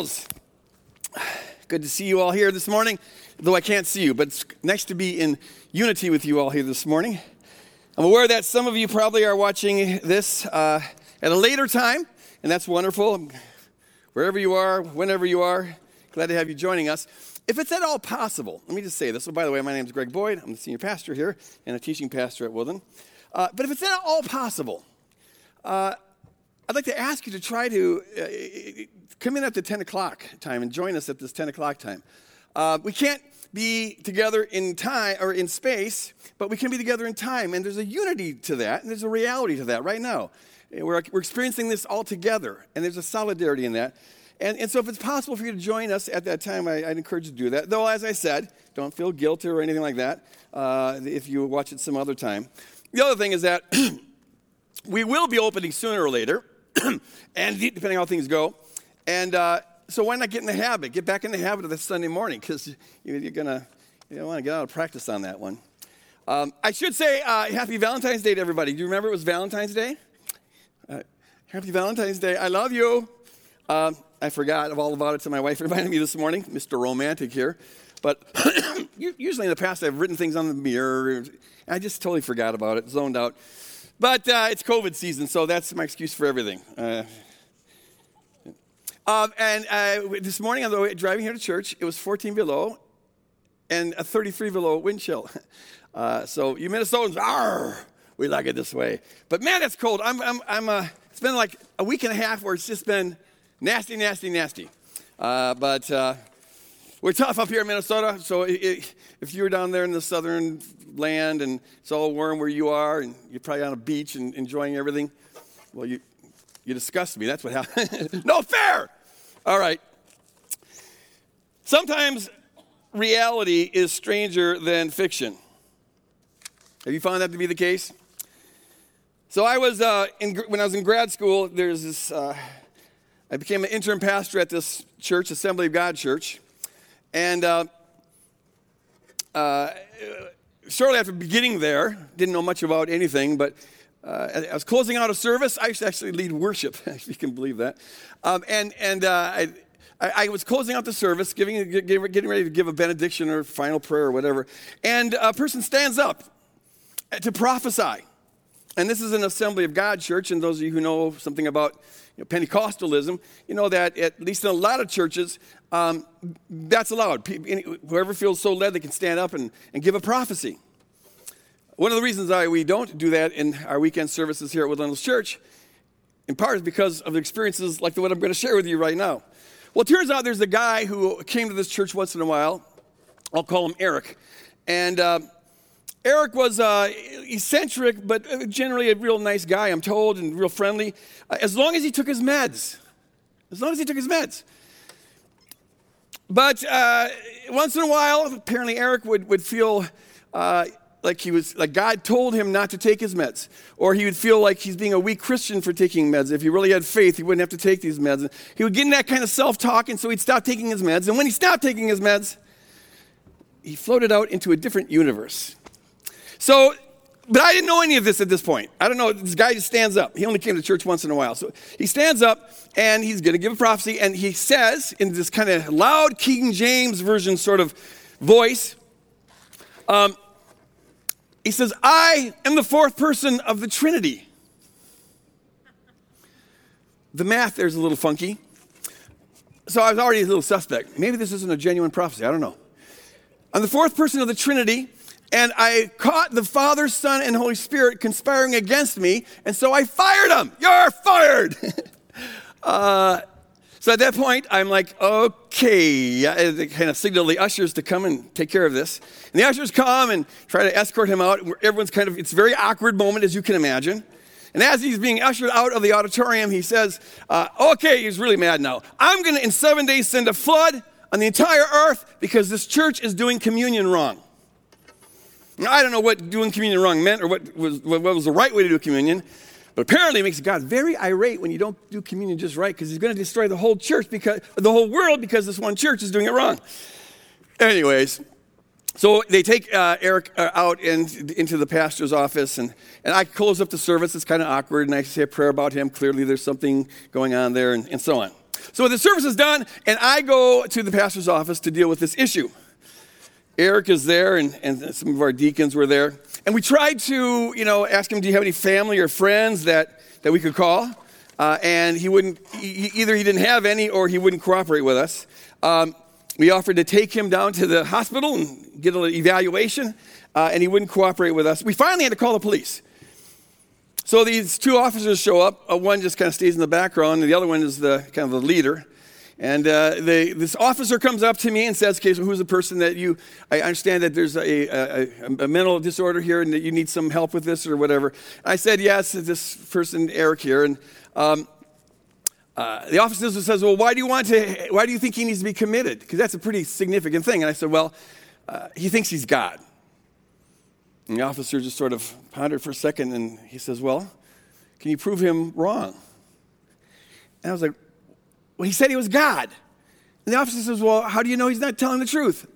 Hills. Good to see you all here this morning, though I can't see you, but it's nice to be in unity with you all here this morning. I'm aware that some of you probably are watching this uh, at a later time, and that's wonderful. Wherever you are, whenever you are, glad to have you joining us. If it's at all possible, let me just say this. So, by the way, my name is Greg Boyd. I'm the senior pastor here and a teaching pastor at Woodland. Uh, but if it's at all possible, uh, I'd like to ask you to try to uh, come in at the 10 o'clock time and join us at this 10 o'clock time. Uh, we can't be together in time or in space, but we can be together in time. And there's a unity to that, and there's a reality to that right now. We're, we're experiencing this all together, and there's a solidarity in that. And, and so, if it's possible for you to join us at that time, I, would encourage you to do that. Though, as I said, don't feel guilty or anything like that uh, if you watch it some other time. The other thing is that we will be opening sooner or later. and depending on how things go. And uh, so why not get in the habit? Get back in the habit of this Sunday morning because you're gonna you want to get out of practice on that one. Um, I should say uh, Happy Valentine's Day to everybody. Do you remember it was Valentine's Day? Uh, happy Valentine's Day. I love you. Um, I forgot all about it to my wife reminded me this morning. Mr. Romantic here. But usually in the past, I've written things on the mirror. I just totally forgot about it, zoned out. But uh, it's COVID season, so that's my excuse for everything. Uh, um, and uh, this morning on the way driving here to church, it was 14 below and a 33 below wind chill. Uh, so you Minnesotans, are we like it this way. But man, it's cold. I'm, I'm, I'm, uh, it's been like a week and a half where it's just been nasty, nasty, nasty. Uh, but we're tough up here in Minnesota, so it, if you're down there in the southern land and it's all warm where you are and you're probably on a beach and enjoying everything, well, you, you disgust me. That's what happened. no fair! All right. Sometimes reality is stranger than fiction. Have you found that to be the case? So I was uh, in, when I was in grad school. There's this. Uh, I became an interim pastor at this church, Assembly of God Church, and uh, uh shortly after beginning there, didn't know much about anything, but uh, I was closing out a service. I used to actually lead worship, if you can believe that. Um, and and uh, I, I, was closing out the service, giving, getting ready to give a benediction or final prayer or whatever. And a person stands up to prophesy. And this is an Assembly of God church. And those of you who know something about you know, Pentecostalism, you know that at least in a lot of churches, um, that's allowed. Whoever feels so led, they can stand up and, and give a prophecy. One of the reasons why we don't do that in our weekend services here at Woodland Church, in part, is because of experiences like the one I'm going to share with you right now. Well, it turns out there's a guy who came to this church once in a while. I'll call him Eric. And uh, Eric was uh, eccentric, but uh, generally a real nice guy, I'm told, and real friendly, uh, as long as he took his meds. As long as he took his meds. But uh, once in a while, apparently Eric would, would feel uh, like he was like God told him not to take his meds, or he would feel like he's being a weak Christian for taking meds. If he really had faith, he wouldn't have to take these meds. He would get in that kind of self-talk, and so he'd stop taking his meds. And when he stopped taking his meds, he floated out into a different universe. So, but I didn't know any of this at this point. I don't know. This guy just stands up. He only came to church once in a while. So he stands up and he's going to give a prophecy, and he says in this kind of loud King James version sort of voice. Um, he says, I am the fourth person of the Trinity. The math there's a little funky. So I was already a little suspect. Maybe this isn't a genuine prophecy. I don't know. I'm the fourth person of the Trinity, and I caught the Father, Son, and Holy Spirit conspiring against me, and so I fired them. You're fired. uh, so at that point, I'm like, okay, I kind of signal the ushers to come and take care of this. And the ushers come and try to escort him out. Everyone's kind of, it's a very awkward moment, as you can imagine. And as he's being ushered out of the auditorium, he says, uh, okay, he's really mad now. I'm going to, in seven days, send a flood on the entire earth because this church is doing communion wrong. I don't know what doing communion wrong meant or what was, what was the right way to do communion. But apparently it makes God very irate when you don't do communion just right because he's going to destroy the whole church because the whole world because this one church is doing it wrong. Anyways, so they take uh, Eric uh, out in, into the pastor's office, and, and I close up the service. It's kind of awkward, and I say a prayer about him. Clearly, there's something going on there, and, and so on. So the service is done, and I go to the pastor's office to deal with this issue. Eric is there, and, and some of our deacons were there. And we tried to, you know, ask him, do you have any family or friends that, that we could call? Uh, and he wouldn't, he, either he didn't have any or he wouldn't cooperate with us. Um, we offered to take him down to the hospital and get an evaluation, uh, and he wouldn't cooperate with us. We finally had to call the police. So these two officers show up. Uh, one just kind of stays in the background, and the other one is the kind of the leader. And uh, they, this officer comes up to me and says, "Okay, so who's the person that you? I understand that there's a, a, a, mental disorder here, and that you need some help with this or whatever." I said, "Yes, this person, Eric here." And um, uh, the officer says, "Well, why do you want to? Why do you think he needs to be committed? Because that's a pretty significant thing." And I said, "Well, uh, he thinks he's God." And the officer just sort of pondered for a second, and he says, "Well, can you prove him wrong?" And I was like, well, he said he was God. And the officer says, Well, how do you know he's not telling the truth?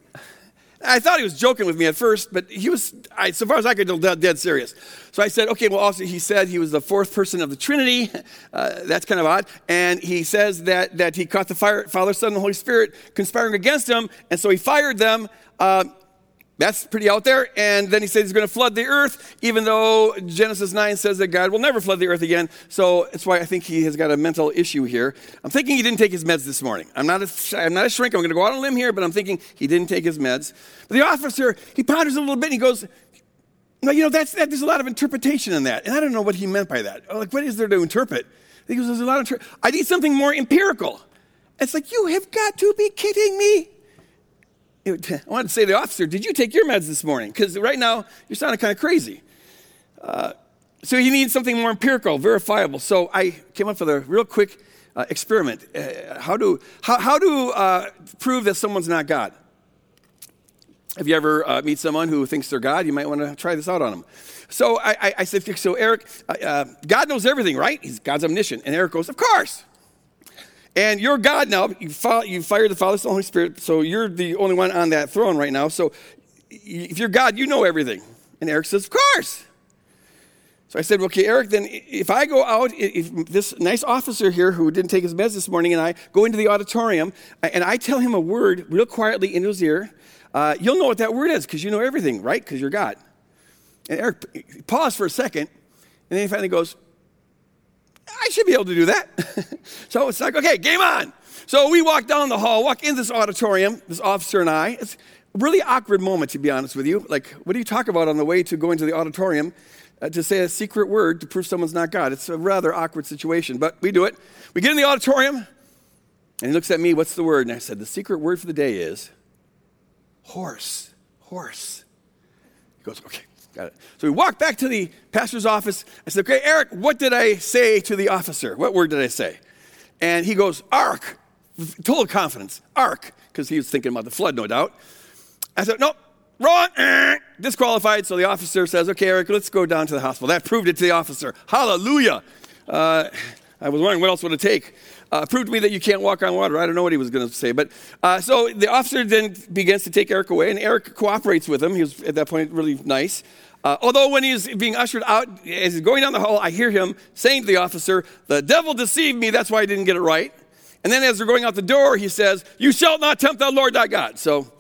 I thought he was joking with me at first, but he was, I, so far as I could tell, dead, serious. So I said, okay, well, also he said he was the fourth person of the Trinity. Uh, that's kind of odd. And he says that, that he caught the fire, Father, Son, and Holy Spirit conspiring against him, and so he fired them. Uh, that's pretty out there. And then he says he's going to flood the earth, even though Genesis 9 says that God will never flood the earth again. So that's why I think he has got a mental issue here. I'm thinking he didn't take his meds this morning. I'm not a, I'm not a shrink. I'm going to go out on a limb here, but I'm thinking he didn't take his meds. But the officer, he ponders a little bit and he goes, no, you know, that's, that, there's a lot of interpretation in that. And I don't know what he meant by that. Like, what is there to interpret? He goes, there's a lot of, I need something more empirical. It's like, you have got to be kidding me. I wanted to say to the officer, Did you take your meds this morning? Because right now you're sounding kind of crazy. Uh, so you need something more empirical, verifiable. So I came up with a real quick uh, experiment. Uh, how to, how, how to uh, prove that someone's not God? If you ever uh, meet someone who thinks they're God, you might want to try this out on them. So I, I, I said, So Eric, uh, God knows everything, right? He's God's omniscient. And Eric goes, Of course. And you're God now. You, you fired the Father, Son, Holy Spirit, so you're the only one on that throne right now. So if you're God, you know everything. And Eric says, Of course. So I said, Okay, Eric, then if I go out, if this nice officer here who didn't take his meds this morning and I go into the auditorium and I tell him a word real quietly in his ear, uh, you'll know what that word is because you know everything, right? Because you're God. And Eric paused for a second and then he finally goes, I should be able to do that. so it's like, okay, game on. So we walk down the hall, walk in this auditorium, this officer and I. It's a really awkward moment, to be honest with you. Like, what do you talk about on the way to going to the auditorium uh, to say a secret word to prove someone's not God? It's a rather awkward situation, but we do it. We get in the auditorium, and he looks at me, what's the word? And I said, the secret word for the day is horse. Horse. He goes, okay. Got it. So we walked back to the pastor's office. I said, okay, Eric, what did I say to the officer? What word did I say? And he goes, ark. Total confidence, ark, because he was thinking about the flood, no doubt. I said, nope, wrong, disqualified. So the officer says, okay, Eric, let's go down to the hospital. That proved it to the officer. Hallelujah. Uh, I was wondering what else would it take. Uh, proved to me that you can't walk on water. I don't know what he was going to say. But uh, so the officer then begins to take Eric away, and Eric cooperates with him. He was at that point really nice. Uh, although when he's being ushered out, as he's going down the hall, I hear him saying to the officer, The devil deceived me, that's why I didn't get it right. And then as they're going out the door, he says, You shall not tempt the Lord thy God. So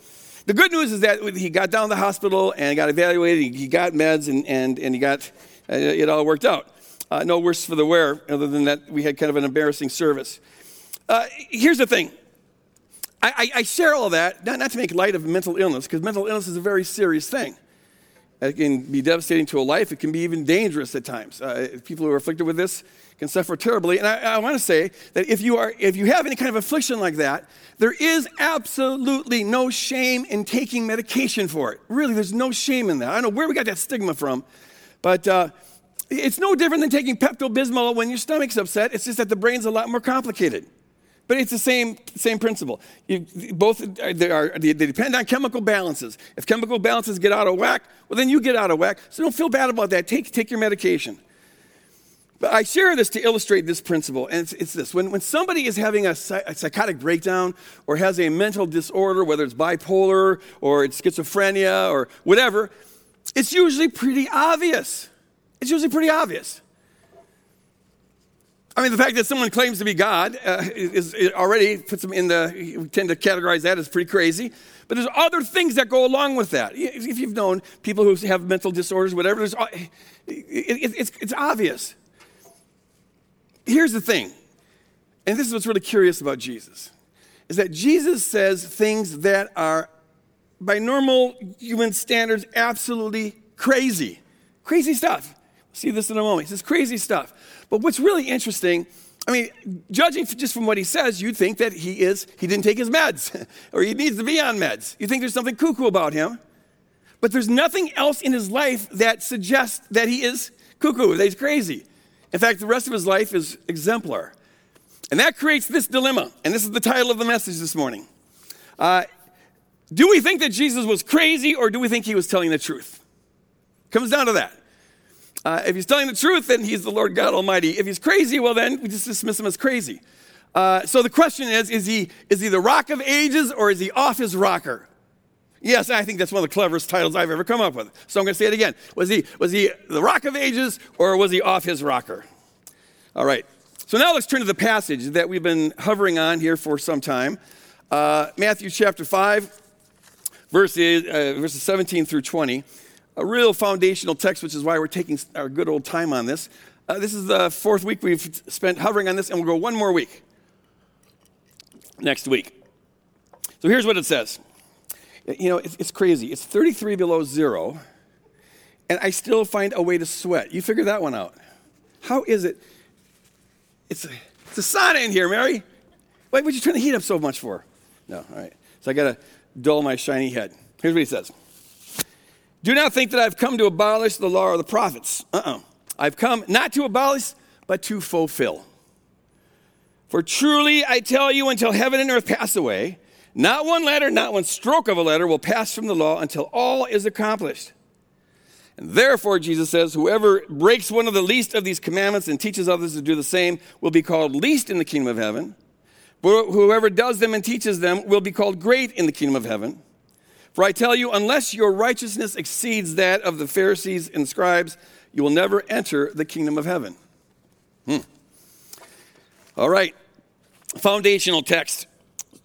the good news is that he got down to the hospital and got evaluated, he got meds, and, and, and he got uh, it all worked out. Uh, no worse for the wear, other than that we had kind of an embarrassing service. Uh, here's the thing I, I, I, share all that, not, not to make light of mental illness, because mental illness is a very serious thing. It can be devastating to a life. It can be even dangerous at times. Uh, people who are afflicted with this can suffer terribly. And I, I want to say that if you, are, if you have any kind of affliction like that, there is absolutely no shame in taking medication for it. Really, there's no shame in that. I don't know where we got that stigma from, but uh, it's no different than taking Pepto Bismol when your stomach's upset. It's just that the brain's a lot more complicated. But it's the same, same principle. You, both uh, they, are, they depend on chemical balances. If chemical balances get out of whack, well, then you get out of whack. So don't feel bad about that. Take, take your medication. But I share this to illustrate this principle, and it's, it's this. When, when somebody is having a, a, psychotic breakdown or has a mental disorder, whether it's bipolar or it's schizophrenia or whatever, it's usually pretty obvious. It's usually pretty obvious. I mean, the fact that someone claims to be God uh, is, already puts them in the, we tend to categorize that as pretty crazy. But there's other things that go along with that. If you've known people who have mental disorders, whatever, uh, it, it, it's, it's obvious. Here's the thing, and this is what's really curious about Jesus, is that Jesus says things that are, by normal human standards, absolutely crazy. Crazy stuff. See this in a moment. He says crazy stuff. But what's really interesting, I mean, judging just from what he says, you'd think that he is, he didn't take his meds, or he needs to be on meds. You think there's something cuckoo about him. But there's nothing else in his life that suggests that he is cuckoo, that he's crazy. In fact, the rest of his life is exemplar. And that creates this dilemma. And this is the title of the message this morning. Uh, do we think that Jesus was crazy or do we think he was telling the truth? Comes down to that. Uh, if he's telling the truth, then he's the Lord God Almighty. If he's crazy, well, then we just dismiss him as crazy. Uh, so the question is is he, is he the rock of ages or is he off his rocker? Yes, I think that's one of the cleverest titles I've ever come up with. So I'm going to say it again. Was he, was he the rock of ages or was he off his rocker? All right. So now let's turn to the passage that we've been hovering on here for some time. Uh, Matthew chapter 5, verses, uh, verses 17 through 20. A real foundational text, which is why we're taking our good old time on this. Uh, this is the fourth week we've spent hovering on this, and we'll go one more week next week. So here's what it says you know, it's, it's crazy. It's 33 below zero, and I still find a way to sweat. You figure that one out. How is it? It's a, it's a sauna in here, Mary. Why would you turn the heat up so much for? No, all right. So I got to dull my shiny head. Here's what he says Do not think that I've come to abolish the law or the prophets. Uh uh-uh. uh. I've come not to abolish, but to fulfill. For truly I tell you, until heaven and earth pass away, not one letter, not one stroke of a letter will pass from the law until all is accomplished. And therefore, Jesus says, whoever breaks one of the least of these commandments and teaches others to do the same will be called least in the kingdom of heaven. But whoever does them and teaches them will be called great in the kingdom of heaven. For I tell you, unless your righteousness exceeds that of the Pharisees and scribes, you will never enter the kingdom of heaven. Hmm. All right, foundational text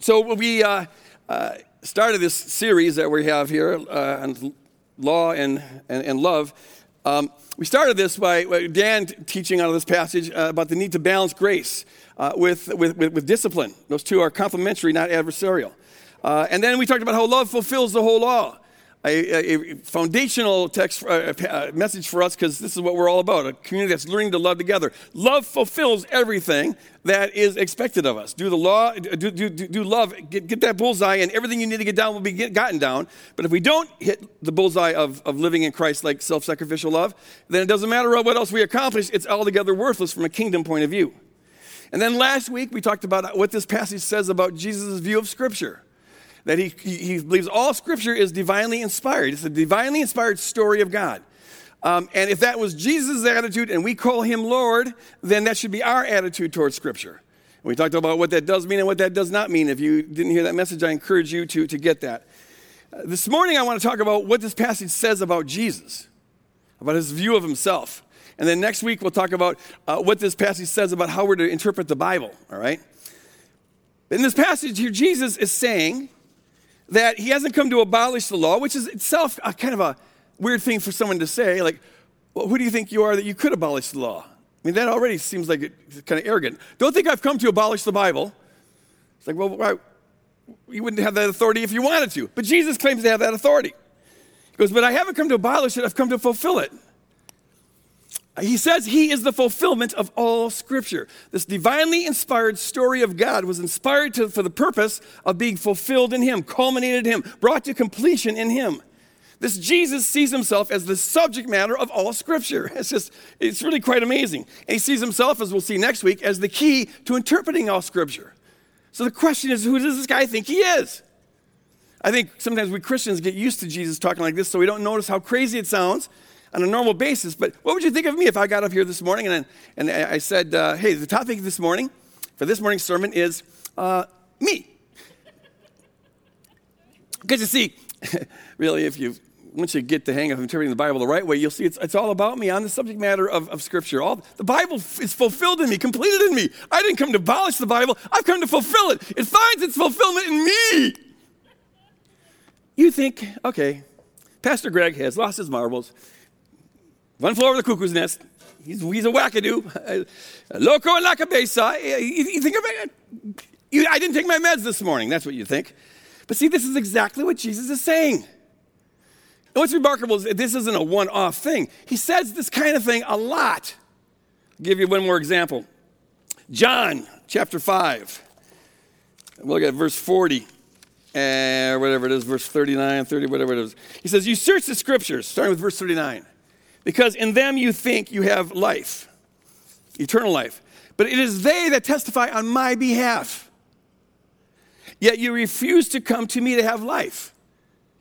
so we uh, uh, started this series that we have here uh, on law and, and, and love. Um, we started this by Dan teaching out of this passage uh, about the need to balance grace uh, with, with, with, with, discipline. Those two are complementary, not adversarial. Uh, and then we talked about how love fulfills the whole law a, a, foundational text, uh, a, message for us because this is what we're all about a community that's learning to love together. Love fulfills everything that is expected of us. Do the law, do, do, do love, get, get that bullseye, and everything you need to get down will be get, gotten down. But if we don't hit the bullseye of, of living in Christ like self sacrificial love, then it doesn't matter what else we accomplish, it's altogether worthless from a kingdom point of view. And then last week we talked about what this passage says about Jesus' view of Scripture that he, he believes all scripture is divinely inspired. It's a divinely inspired story of God. Um, and if that was Jesus' attitude and we call him Lord, then that should be our attitude towards scripture. We talked about what that does mean and what that does not mean. If you didn't hear that message, I encourage you to, to get that. Uh, this morning, I want to talk about what this passage says about Jesus, about his view of himself. And then next week, we'll talk about uh, what this passage says about how we're to interpret the Bible, all right? In this passage here, Jesus is saying that he hasn't come to abolish the law, which is itself a kind of a weird thing for someone to say. Like, well, who do you think you are that you could abolish the law? I mean, that already seems like it's kind of arrogant. Don't think I've come to abolish the Bible. It's like, well, why? You wouldn't have that authority if you wanted to. But Jesus claims to have that authority. He goes, but I haven't come to abolish it, I've come to fulfill it. He says he is the fulfillment of all scripture. This divinely inspired story of God was inspired to, for the purpose of being fulfilled in him, culminated in him, brought to completion in him. This Jesus sees himself as the subject matter of all scripture. It's just, it's really quite amazing. And he sees himself, as we'll see next week, as the key to interpreting all scripture. So the question is, who does this guy think he is? I think sometimes we Christians get used to Jesus talking like this, so we don't notice how crazy it sounds on a normal basis. But what would you think of me if I got up here this morning and, and I said, uh, hey, the topic this morning for this morning's sermon is uh, me? Because you see, really, if you once you get the hang of interpreting the Bible the right way, you'll see it's, it's all about me on the subject matter of, of Scripture. All the Bible is fulfilled in me, completed in me. I didn't come to abolish the Bible. I've come to fulfill it. It finds its fulfillment in me. You think, okay, Pastor Greg has lost his marbles, one floor of the cuckoo's nest. He's, he's a wackadoo, uh, loco and like a besa. Uh, you, you think? Uh, you, I didn't take my meds this morning. That's what you think. But see, this is exactly what Jesus is saying. And what's remarkable is this isn't a one off thing. He says this kind of thing a lot. I'll give you one more example. John chapter 5. Look at verse 40 and uh, whatever it is, verse 39, 30, whatever it is. He says, You search the scriptures, starting with verse 39, because in them you think you have life, eternal life. But it is they that testify on my behalf. Yet you refuse to come to me to have life.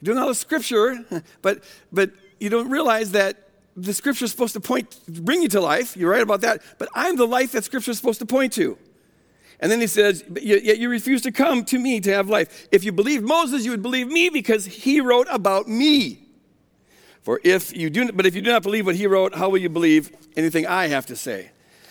You're doing all the scripture, but, but you don't realize that the scripture is supposed to point, bring you to life. You're right about that. But I'm the life that scripture is supposed to point to. And then he says, Yet you refuse to come to me to have life. If you believed Moses, you would believe me because he wrote about me. For if you do, but if you do not believe what he wrote, how will you believe anything I have to say?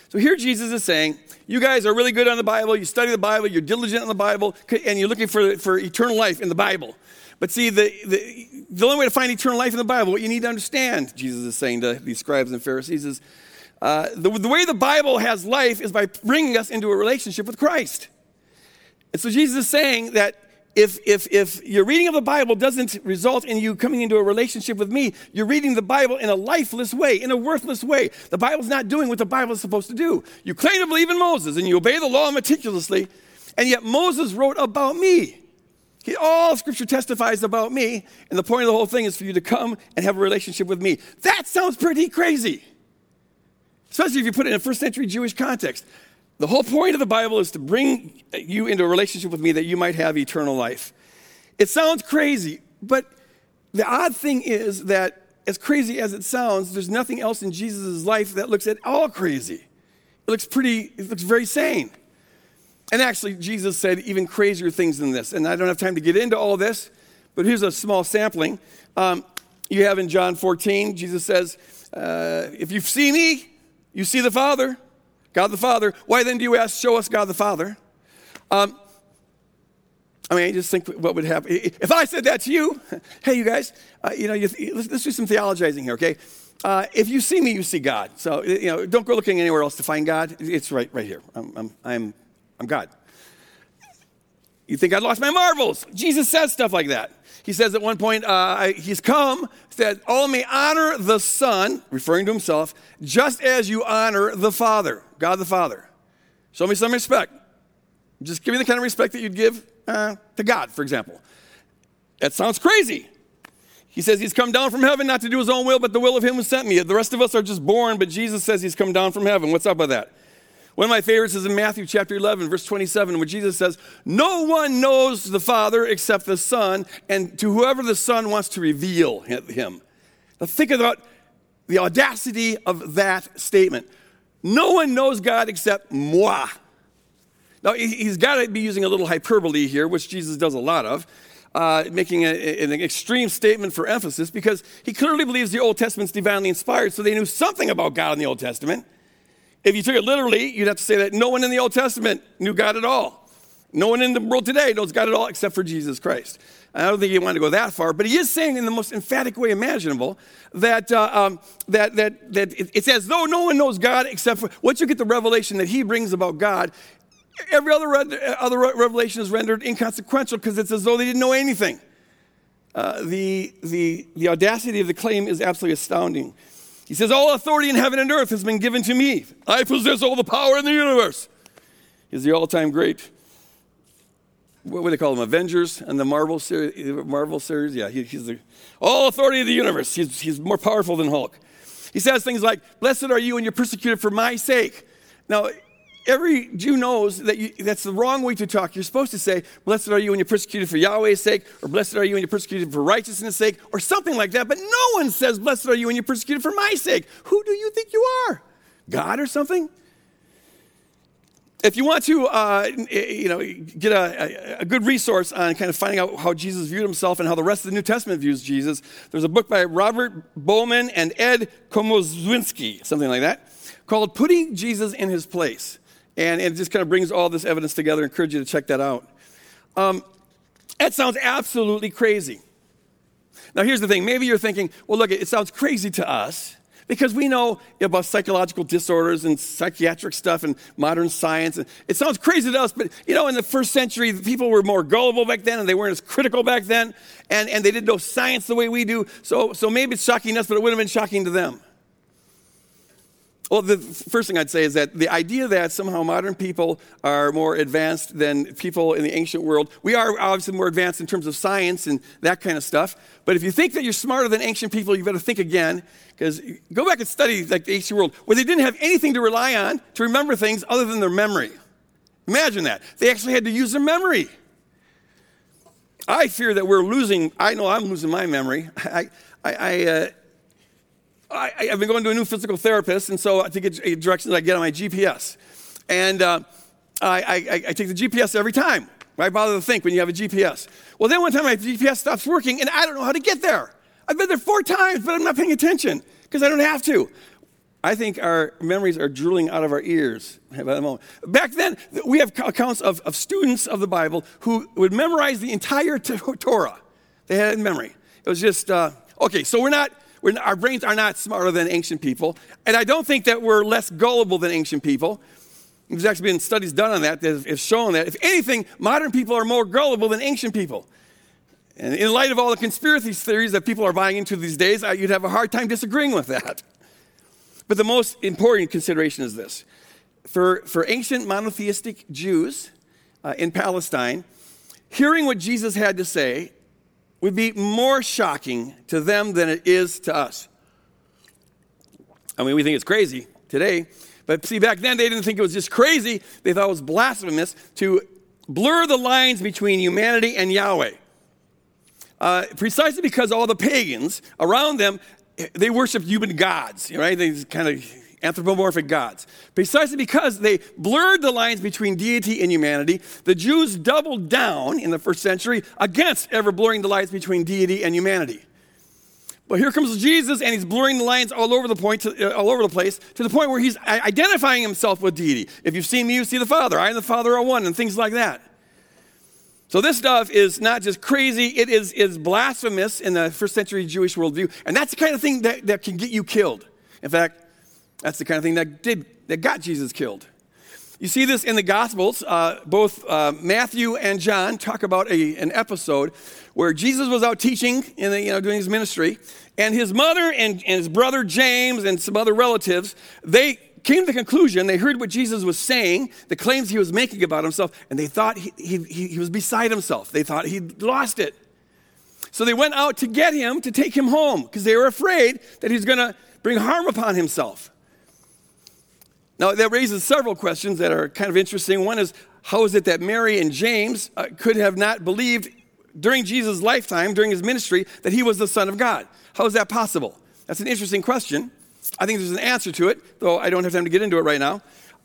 So here Jesus is saying, You guys are really good on the Bible, you study the Bible, you're diligent on the Bible, and you're looking for, for eternal life in the Bible. But see, the, the, the only way to find eternal life in the Bible, what you need to understand, Jesus is saying to these scribes and Pharisees, is uh, the, the way the Bible has life is by bringing us into a relationship with Christ. And so Jesus is saying that if, if, if your reading of the Bible doesn't result in you coming into a relationship with me, you're reading the Bible in a lifeless way, in a worthless way. The Bible's not doing what the Bible is supposed to do. You claim to believe in Moses and you obey the law meticulously, and yet Moses wrote about me. He, all scripture testifies about me, and the point of the whole thing is for you to come and have a relationship with me. That sounds pretty crazy especially if you put it in a first century Jewish context. The whole point of the Bible is to bring you into a relationship with me that you might have eternal life. It sounds crazy, but the odd thing is that, as crazy as it sounds, there's nothing else in Jesus' life that looks at all crazy. It looks pretty, it looks very sane. And actually, Jesus said even crazier things than this. And I don't have time to get into all this, but here's a small sampling. Um, you have in John 14, Jesus says, uh, If you see me, you see the Father, God the Father. Why then do you ask, show us God the Father? Um, I mean, I just think what would happen. If I said that to you, hey, you guys, uh, you know, you, let's, let's, do some theologizing here, okay? Uh, if you see me, you see God. So, you know, don't go looking anywhere else to find God. It's right, right here. I'm, I'm, I'm, I'm God. You think I lost my marvels? Jesus says stuff like that. He says at one point, uh, he's come, said, All may honor the Son, referring to himself, just as you honor the Father, God the Father. Show me some respect. Just give me the kind of respect that you'd give uh, to God, for example. That sounds crazy. He says he's come down from heaven not to do his own will, but the will of him who sent me. The rest of us are just born, but Jesus says he's come down from heaven. What's up with that? One of my favorites is in Matthew chapter 11, verse 27, where Jesus says, No one knows the Father except the Son, and to whoever the Son wants to reveal him. Now think about the audacity of that statement. No one knows God except moi. Now, he's got to be using a little hyperbole here, which Jesus does a lot of, uh, making a, an extreme statement for emphasis because he clearly believes the Old Testament's divinely inspired, so they knew something about God in the Old Testament. If you took it literally, you'd have to say that no one in the Old Testament knew God at all. No one in the world today knows God at all except for Jesus Christ. I don't think he wanted to go that far, but he is saying in the most emphatic way imaginable that, uh, um, that, that, that it's as though no one knows God except for, once you get the revelation that he brings about God, every other, other revelation is rendered inconsequential because it's as though they didn't know anything. Uh, the, the, the audacity of the claim is absolutely astounding. He says, All authority in heaven and earth has been given to me. I possess all the power in the universe. He's the all time great, what do they call him, Avengers and the Marvel series? Marvel series? Yeah, he, he's the all authority of the universe. He's, he's more powerful than Hulk. He says things like, Blessed are you and you're persecuted for my sake. Now, every Jew knows that you, that's the wrong way to talk. You're supposed to say, Blessed are you when you're persecuted for Yahweh's sake, or Blessed are you when you're persecuted for righteousness' sake, or something like that. But no one says, Blessed are you when you're persecuted for my sake. Who do you think you are? God or something? If you want to, uh, you know, get a, a, good resource on kind of finding out how Jesus viewed himself and how the rest of the New Testament views Jesus, there's a book by Robert Bowman and Ed Komoszewski, something like that, called "Putting Jesus in His Place," and, it just kind of brings all this evidence together. I encourage you to check that out. Um, that sounds absolutely crazy. Now, here's the thing. Maybe you're thinking, well, look, it sounds crazy to us because we know about psychological disorders and psychiatric stuff and modern science. And it sounds crazy to us, but you know, in the first century, people were more gullible back then and they weren't as critical back then, and, and they didn't know science the way we do. So, so maybe it's shocking to us, but it would have been shocking to them. Well, the first thing I'd say is that the idea that somehow modern people are more advanced than people in the ancient world, we are obviously more advanced in terms of science and that kind of stuff. But if you think that you're smarter than ancient people, you better think again, because go back and study like the ancient world, where they didn't have anything to rely on to remember things other than their memory. Imagine that. They actually had to use their memory. I fear that we're losing, I know I'm losing my memory. I, I, I uh, I, have been going to a new physical therapist, and so to get directions, I get on my GPS. And uh, I, I, I, take the GPS every time. Why bother to think when you have a GPS? Well, then one time my GPS stops working, and I don't know how to get there. I've been there four times, but I'm not paying attention because I don't have to. I think our memories are drooling out of our ears the moment. Back then, we have accounts of, of students of the Bible who would memorize the entire Torah. They had it in memory. It was just, uh, okay, so we're not we're, our brains are not smarter than ancient people. And I don't think that we're less gullible than ancient people. There's actually been studies done on that that have shown that, if anything, modern people are more gullible than ancient people. And in light of all the conspiracy theories that people are buying into these days, you'd have a hard time disagreeing with that. But the most important consideration is this for, for ancient monotheistic Jews uh, in Palestine, hearing what Jesus had to say would be more shocking to them than it is to us. I mean, we think it's crazy today, but see, back then they didn't think it was just crazy, they thought it was blasphemous to blur the lines between humanity and Yahweh. Uh, precisely because all the pagans around them, they worshiped human gods, right? They kind of anthropomorphic gods. Precisely because they blurred the lines between deity and humanity, the Jews doubled down in the first century against ever blurring the lines between deity and humanity. But here comes Jesus, and he's blurring the lines all over the point, to, uh, all over the place, to the point where he's identifying himself with deity. If you've seen me, you see the Father. I and the Father are one, and things like that. So this stuff is not just crazy; it is is blasphemous in the first century Jewish worldview, and that's the kind of thing that, that can get you killed. In fact, that's the kind of thing that did that got Jesus killed. You see this in the Gospels. Uh, both uh, Matthew and John talk about a, an episode where Jesus was out teaching, and you know, doing his ministry, and his mother and, and his brother James and some other relatives, they came to the conclusion, they heard what Jesus was saying, the claims he was making about himself, and they thought he, he, he was beside himself. They thought he'd lost it. So they went out to get him, to take him home, because they were afraid that he's going to bring harm upon himself. Now, that raises several questions that are kind of interesting. One is, how is it that Mary and James uh, could have not believed during Jesus' lifetime, during his ministry, that he was the Son of God? How is that possible? That's an interesting question. I think there's an answer to it, though I don't have time to get into it right now.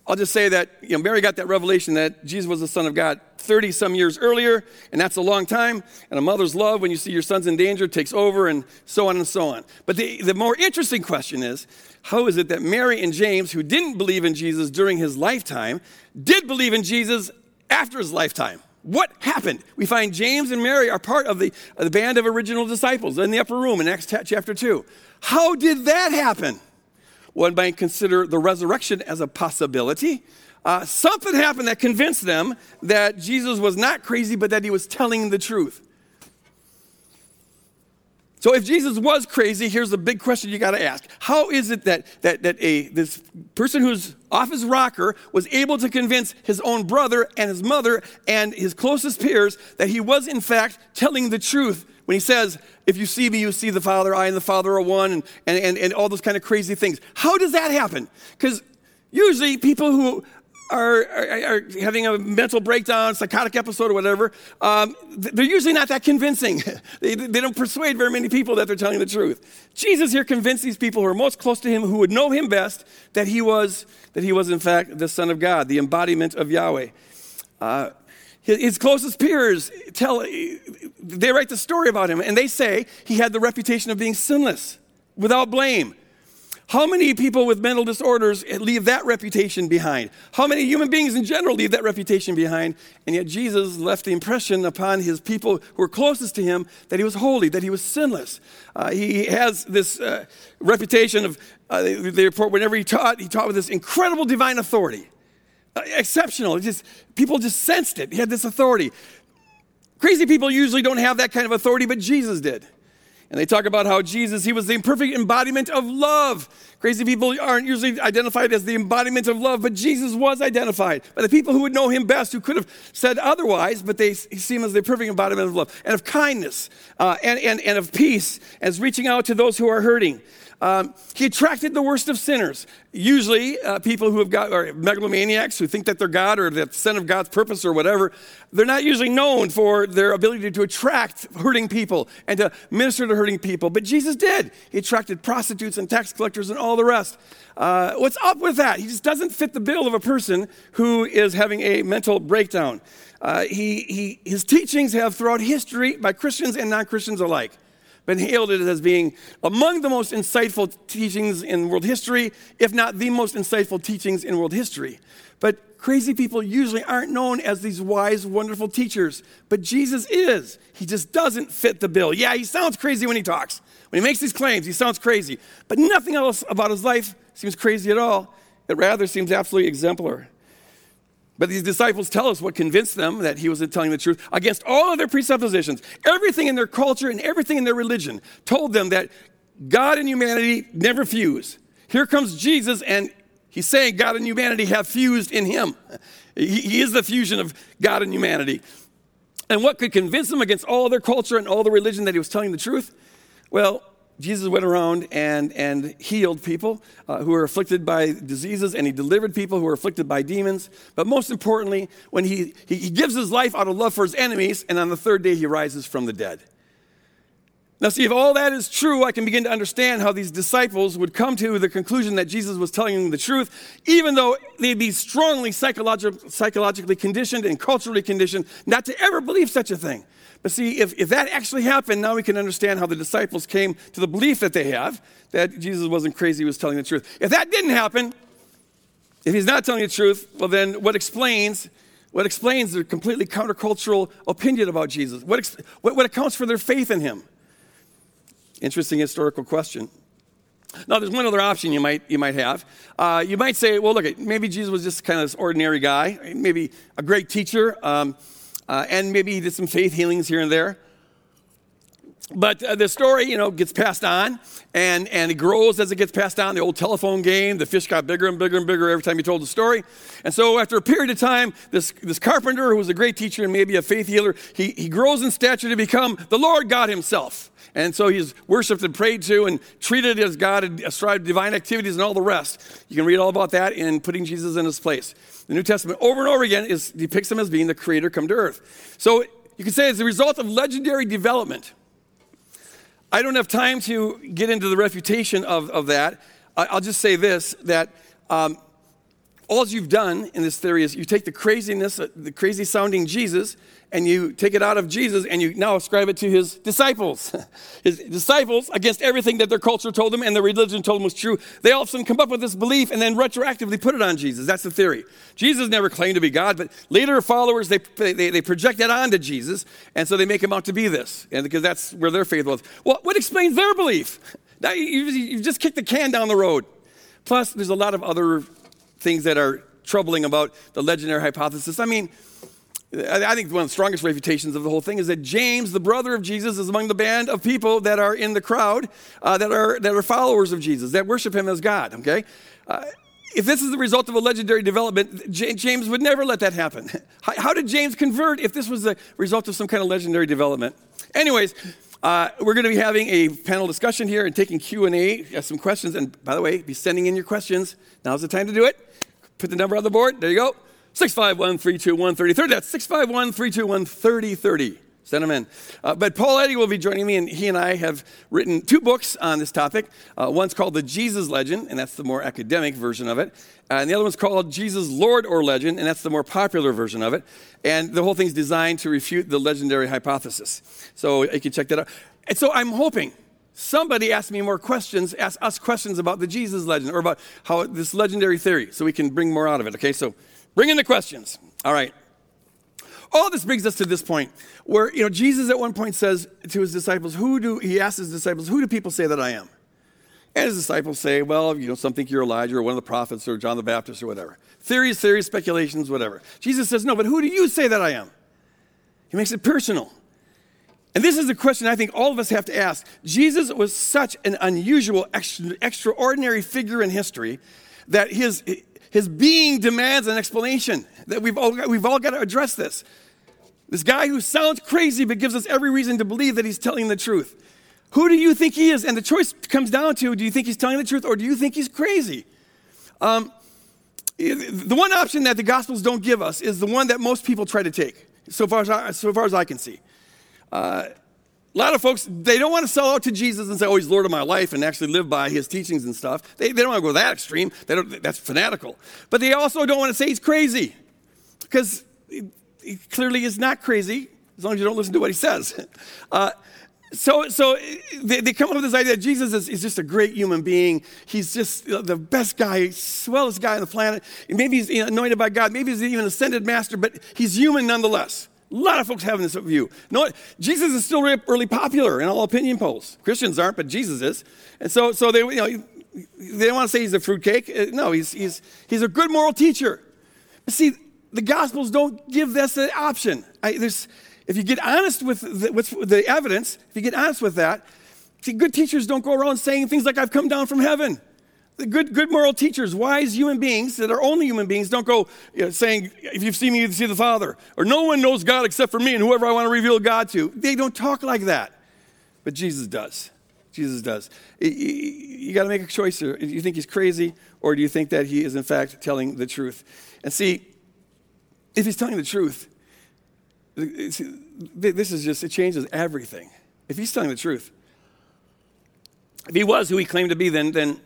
I'll just say that you know, Mary got that revelation that Jesus was the Son of God 30 some years earlier, and that's a long time. And a mother's love, when you see your son's in danger, takes over, and so on and so on. But the, the more interesting question is how is it that Mary and James, who didn't believe in Jesus during his lifetime, did believe in Jesus after his lifetime? What happened? We find James and Mary are part of the, the band of original disciples in the upper room in Acts chapter 2. How did that happen? One might consider the resurrection as a possibility. Uh, something happened that convinced them that Jesus was not crazy, but that he was telling the truth. So if Jesus was crazy, here's the big question you got to ask. How is it that, that, that a, this person who's off his rocker was able to convince his own brother and his mother and his closest peers that he was in fact telling the truth when he says, if you see me, you see the Father, I and the Father are one, and, and, and, and all those kind of crazy things. How does that happen? Because usually people who are, are, are having a mental breakdown, psychotic episode, or whatever, um, they're usually not that convincing. they, they don't persuade very many people that they're telling the truth. Jesus here convinced these people who are most close to him, who would know him best, that he was, that he was in fact the Son of God, the embodiment of Yahweh. Uh, his closest peers tell, they write the story about him, and they say he had the reputation of being sinless, without blame. How many people with mental disorders leave that reputation behind? How many human beings in general leave that reputation behind? And yet Jesus left the impression upon his people who were closest to him that he was holy, that he was sinless. Uh, he has this uh, reputation of, uh, report whenever he taught, he taught with this incredible divine authority. Uh, exceptional. It just, people just sensed it. He had this authority. Crazy people usually don't have that kind of authority, but Jesus did. And they talk about how Jesus, he was the perfect embodiment of love. Crazy people aren't usually identified as the embodiment of love, but Jesus was identified by the people who would know him best, who could have said otherwise, but they see him as the perfect embodiment of love and of kindness uh, and, and, and of peace, as reaching out to those who are hurting. Um, he attracted the worst of sinners. Usually, uh, people who have got or megalomaniacs who think that they're God or that the son of God's purpose or whatever, they're not usually known for their ability to attract hurting people and to minister to hurting people. But Jesus did. He attracted prostitutes and tax collectors and all the rest. Uh, what's up with that? He just doesn't fit the bill of a person who is having a mental breakdown. Uh, he, he, his teachings have throughout history by Christians and non Christians alike been hailed as being among the most insightful teachings in world history, if not the most insightful teachings in world history. But crazy people usually aren't known as these wise, wonderful teachers. But Jesus is. He just doesn't fit the bill. Yeah, he sounds crazy when he talks. When he makes these claims, he sounds crazy. But nothing else about his life seems crazy at all. It rather seems absolutely exemplary. But these disciples tell us what convinced them that he was telling the truth against all of their presuppositions. Everything in their culture and everything in their religion told them that God and humanity never fuse. Here comes Jesus, and he's saying God and humanity have fused in him. He, he is the fusion of God and humanity. And what could convince them against all their culture and all the religion that he was telling the truth? Well, Jesus went around and, and healed people uh, who were afflicted by diseases, and he delivered people who were afflicted by demons. But most importantly, when he, he, he gives his life out of love for his enemies, and on the third day he rises from the dead. Now, see, if all that is true, I can begin to understand how these disciples would come to the conclusion that Jesus was telling them the truth, even though they'd be strongly psychologi- psychologically conditioned and culturally conditioned not to ever believe such a thing. But see, if, if that actually happened, now we can understand how the disciples came to the belief that they have that Jesus wasn't crazy, he was telling the truth. If that didn't happen, if he's not telling the truth, well, then what explains what explains their completely countercultural opinion about Jesus? What, ex- what, what accounts for their faith in him? Interesting historical question. Now, there's one other option you might, you might have. Uh, you might say, well, look, maybe Jesus was just kind of this ordinary guy, maybe a great teacher. Um, uh, and maybe he did some faith healings here and there. But uh, the story, you know, gets passed on, and, and it grows as it gets passed on. The old telephone game, the fish got bigger and bigger and bigger every time he told the story. And so after a period of time, this, this carpenter, who was a great teacher and maybe a faith healer, he, he grows in stature to become the Lord God himself. And so he's worshiped and prayed to and treated as God and ascribed divine activities and all the rest. You can read all about that in Putting Jesus in His Place. The New Testament, over and over again, is, depicts him as being the creator come to earth. So you can say as a result of legendary development, I don't have time to get into the refutation of, of that. I'll just say this that um, all you've done in this theory is you take the craziness, uh, the crazy sounding Jesus, and you take it out of Jesus and you now ascribe it to his disciples. his disciples, against everything that their culture told them and their religion told them was true, they all of a sudden come up with this belief and then retroactively put it on Jesus. That's the theory. Jesus never claimed to be God, but later followers, they, they, they project that onto Jesus, and so they make him out to be this, and because that's where their faith was. Well, what explains their belief? Now, you, you've just kicked the can down the road. Plus, there's a lot of other things that are troubling about the legendary hypothesis. I mean, I think one of the strongest refutations of the whole thing is that James, the brother of Jesus, is among the band of people that are in the crowd uh, that, are, that are followers of Jesus, that worship him as God, okay? Uh, if this is the result of a legendary development, J- James would never let that happen. How, how, did James convert if this was the result of some kind of legendary development? Anyways, uh, we're going to be having a panel discussion here and taking Q&A, some questions. And by the way, be sending in your questions. Now's the time to do it. Put the number on the board. There you go. 651 321 3030. That's 651 321 3030. Send them in. Uh, but Paul Eddy will be joining me, and he and I have written two books on this topic. Uh, one's called The Jesus Legend, and that's the more academic version of it. Uh, and the other one's called Jesus Lord or Legend, and that's the more popular version of it. And the whole thing's designed to refute the legendary hypothesis. So you can check that out. And so I'm hoping somebody asks me more questions, ask us questions about the Jesus legend or about how this legendary theory, so we can bring more out of it. Okay, so bring in the questions. All right. All this brings us to this point where, you know, Jesus at one point says to his disciples, Who do, he asks his disciples, Who do people say that I am? And his disciples say, Well, you know, some think you're Elijah or one of the prophets or John the Baptist or whatever. Theories, theories, speculations, whatever. Jesus says, No, but who do you say that I am? He makes it personal. And this is a question I think all of us have to ask. Jesus was such an unusual, extraordinary figure in history that his, his being demands an explanation, that we've all, got, we've all got to address this. This guy who sounds crazy but gives us every reason to believe that he's telling the truth. Who do you think he is? And the choice comes down to do you think he's telling the truth or do you think he's crazy? Um, the one option that the Gospels don't give us is the one that most people try to take, so far as I, so far as I can see. Uh, a lot of folks, they don't want to sell out to Jesus and say, oh, he's Lord of my life and actually live by his teachings and stuff. They, they don't want to go that extreme. that's fanatical. But they also don't want to say he's crazy because he clearly is not crazy as long as you don't listen to what he says. Uh, so, so they, they, come up with this idea that Jesus is, is, just a great human being. He's just the best guy, swellest guy on the planet. Maybe he's anointed by God. Maybe he's even ascended master, but he's human nonetheless. A lot of folks having this view. No, Jesus is still really popular in all opinion polls. Christians aren't, but Jesus is. And so, so they, you know, they don't want to say he's a fruitcake. Uh, no, he's, he's, he's a good moral teacher. But see, the Gospels don't give us an option. I, if you get honest with the, with the evidence, if you get honest with that, see, good teachers don't go around saying things like, I've come down from heaven. Good, good moral teachers, wise human beings that are only human beings, don't go you know, saying, if you've seen me, you see the Father. Or no one knows God except for me and whoever I want to reveal God to. They don't talk like that. But Jesus does. Jesus does. You got to make a choice here. Do you think he's crazy or do you think that he is, in fact, telling the truth? And see, if he's telling the truth, this is just, it changes everything. If he's telling the truth, if he was who he claimed to be, then, then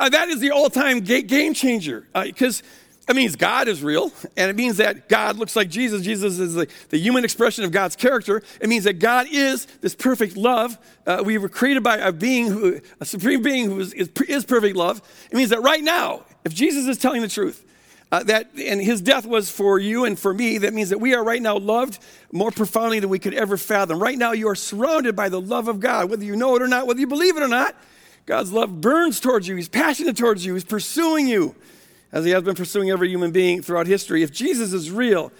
uh, that is the all time game changer. Because uh, it means God is real, and it means that God looks like Jesus. Jesus is the, the human expression of God's character. It means that God is this perfect love. Uh, we were created by a being, who, a supreme being who is, is, is perfect love. It means that right now, if Jesus is telling the truth, uh, that and his death was for you and for me that means that we are right now loved more profoundly than we could ever fathom right now you are surrounded by the love of god whether you know it or not whether you believe it or not god's love burns towards you. He's passionate towards you. He's pursuing you as he has been pursuing every human being throughout history. If jesus is real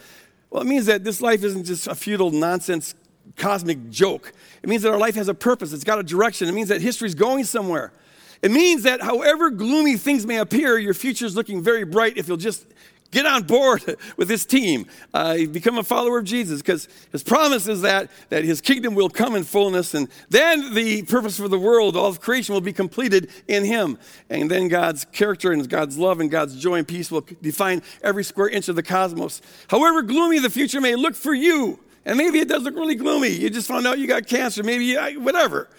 well it means that this life isn't just a futile nonsense cosmic joke. It means that our life has a purpose. It's got a direction. It means that history's going somewhere. It means that however gloomy things may appear, your future is looking very bright if you'll just get on board with this team. Uh, become a follower of Jesus because his promise is that, that his kingdom will come in fullness and then the purpose for the world, all of creation will be completed in him. And then God's character and God's love and God's joy and peace will define every square inch of the cosmos. However gloomy the future may look for you, and maybe it does look really gloomy. You just found out you got cancer, maybe whatever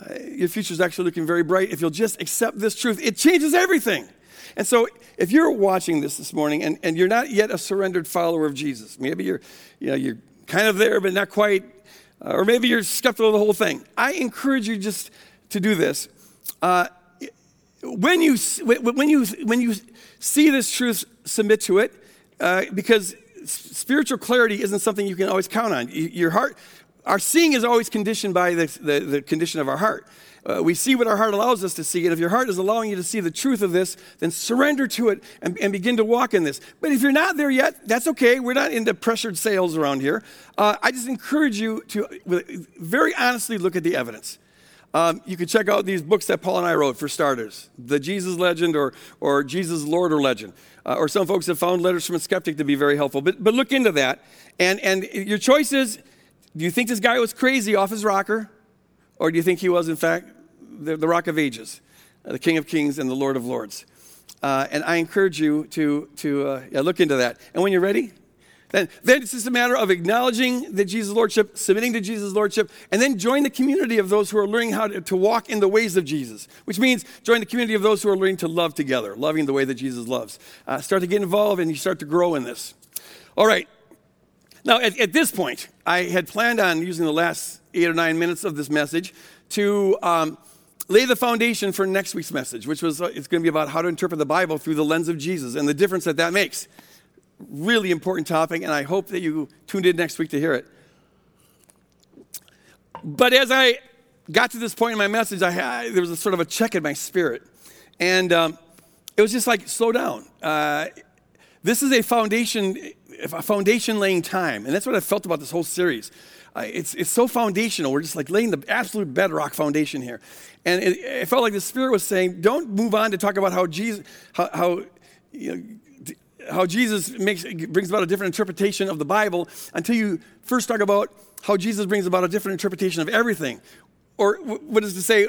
uh, your future is actually looking very bright if you'll just accept this truth. It changes everything. And so, if you're watching this this morning and, and you're not yet a surrendered follower of Jesus, maybe you're, you know, you're kind of there but not quite, uh, or maybe you're skeptical of the whole thing, I encourage you just to do this. Uh, when, you, when, you, when you see this truth, submit to it, uh, because spiritual clarity isn't something you can always count on. Your heart, our seeing is always conditioned by the, the, the condition of our heart. Uh, we see what our heart allows us to see. And if your heart is allowing you to see the truth of this, then surrender to it and, and begin to walk in this. But if you're not there yet, that's okay. We're not into pressured sales around here. Uh, I just encourage you to very honestly look at the evidence. Um, you can check out these books that Paul and I wrote, for starters The Jesus Legend or, or Jesus Lord or Legend. Uh, or some folks have found Letters from a Skeptic to be very helpful. But, but look into that. And, and your choice is do you think this guy was crazy off his rocker? Or do you think he was, in fact, the, the rock of ages, the King of Kings and the Lord of Lords? Uh, and I encourage you to, to uh, yeah, look into that. And when you're ready, then, then it's just a matter of acknowledging the Jesus Lordship, submitting to Jesus Lordship, and then join the community of those who are learning how to, to walk in the ways of Jesus, which means join the community of those who are learning to love together, loving the way that Jesus loves. Uh, start to get involved and you start to grow in this. All right. Now, at, at, this point, I had planned on using the last eight or nine minutes of this message to um, lay the foundation for next week's message, which was uh, it's going to be about how to interpret the Bible through the lens of Jesus and the difference that that makes really important topic, and I hope that you tuned in next week to hear it. But as I got to this point in my message, I had, there was a sort of a check in my spirit. And um, it was just like, slow down. Uh, this is a foundation, a foundation laying time. And that's what I felt about this whole series. Uh, it's, it's so foundational. We're just like laying the absolute bedrock foundation here. And it, it felt like the Spirit was saying, don't move on to talk about how Jesus, how, how you know, how Jesus makes, brings about a different interpretation of the Bible until you first talk about how Jesus brings about a different interpretation of everything. Or what is to say,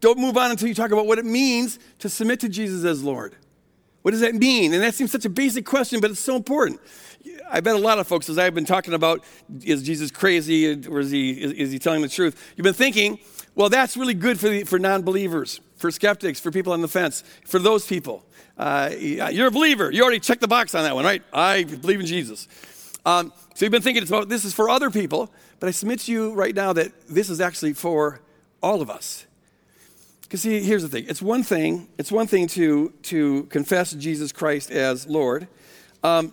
don't move on until you talk about what it means to submit to Jesus as Lord. What does that mean? And that seems such a basic question, but it's so important. I bet a lot of folks, as I've been talking about, is Jesus crazy or is he, is, is he telling the truth? You've been thinking, well, that's really good for, for non believers, for skeptics, for people on the fence, for those people. Uh, you're a believer. You already checked the box on that one, right? I believe in Jesus. Um, so you've been thinking about this is for other people, but I submit to you right now that this is actually for all of us. Because see, here's the thing: it's one thing, it's one thing to to confess Jesus Christ as Lord. Um,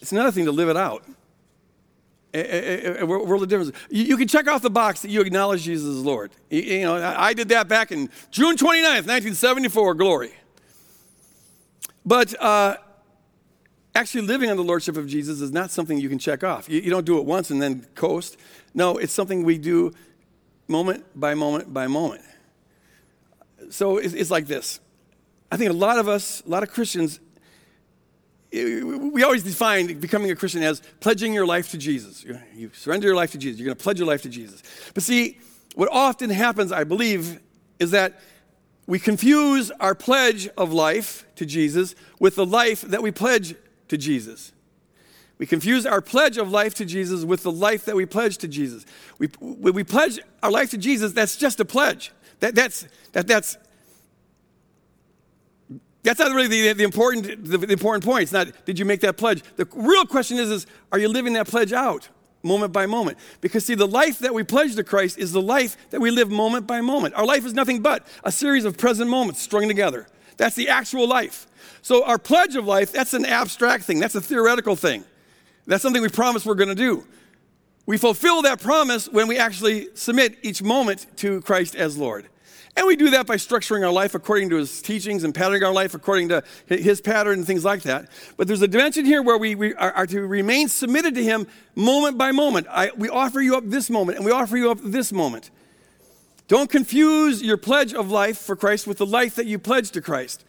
it's another thing to live it out. A, a, a world of difference. You, you, can check off the box that you acknowledge Jesus as Lord. You, you know, I did that back in June 29th, 1974. Glory. But uh, actually, living on the Lordship of Jesus is not something you can check off. You, you don't do it once and then coast. No, it's something we do moment by moment by moment. So it's, it's like this. I think a lot of us, a lot of Christians, eh, we always define becoming a Christian as pledging your life to Jesus. You surrender your life to Jesus. You're going to pledge your life to Jesus. But see, what often happens, I believe, is that we confuse our pledge of life to Jesus with the life that we pledge to Jesus. We confuse our pledge of life to Jesus with the life that we pledge to Jesus. We, when we pledge our life to Jesus, that's just a pledge. That, that's, that, that's, that's not really the, the important, the, the, important point. It's not, did you make that pledge? The real question is, is, are you living that pledge out? moment by moment. Because, see, the life that we pledge to Christ is the life that we live moment by moment. Our life is nothing but a series of present moments strung together. That's the actual life. So, our pledge of life, that's an abstract thing, that's a theoretical thing. That's something we promise we're going to do. We fulfill that promise when we actually submit each moment to Christ as Lord. And we do that by structuring our life according to his teachings and patterning our life according to his pattern and things like that. But there's a dimension here where we, we are, are, to remain submitted to him moment by moment. I, we offer you up this moment and we offer you up this moment. Don't confuse your pledge of life for Christ with the life that you pledge to Christ.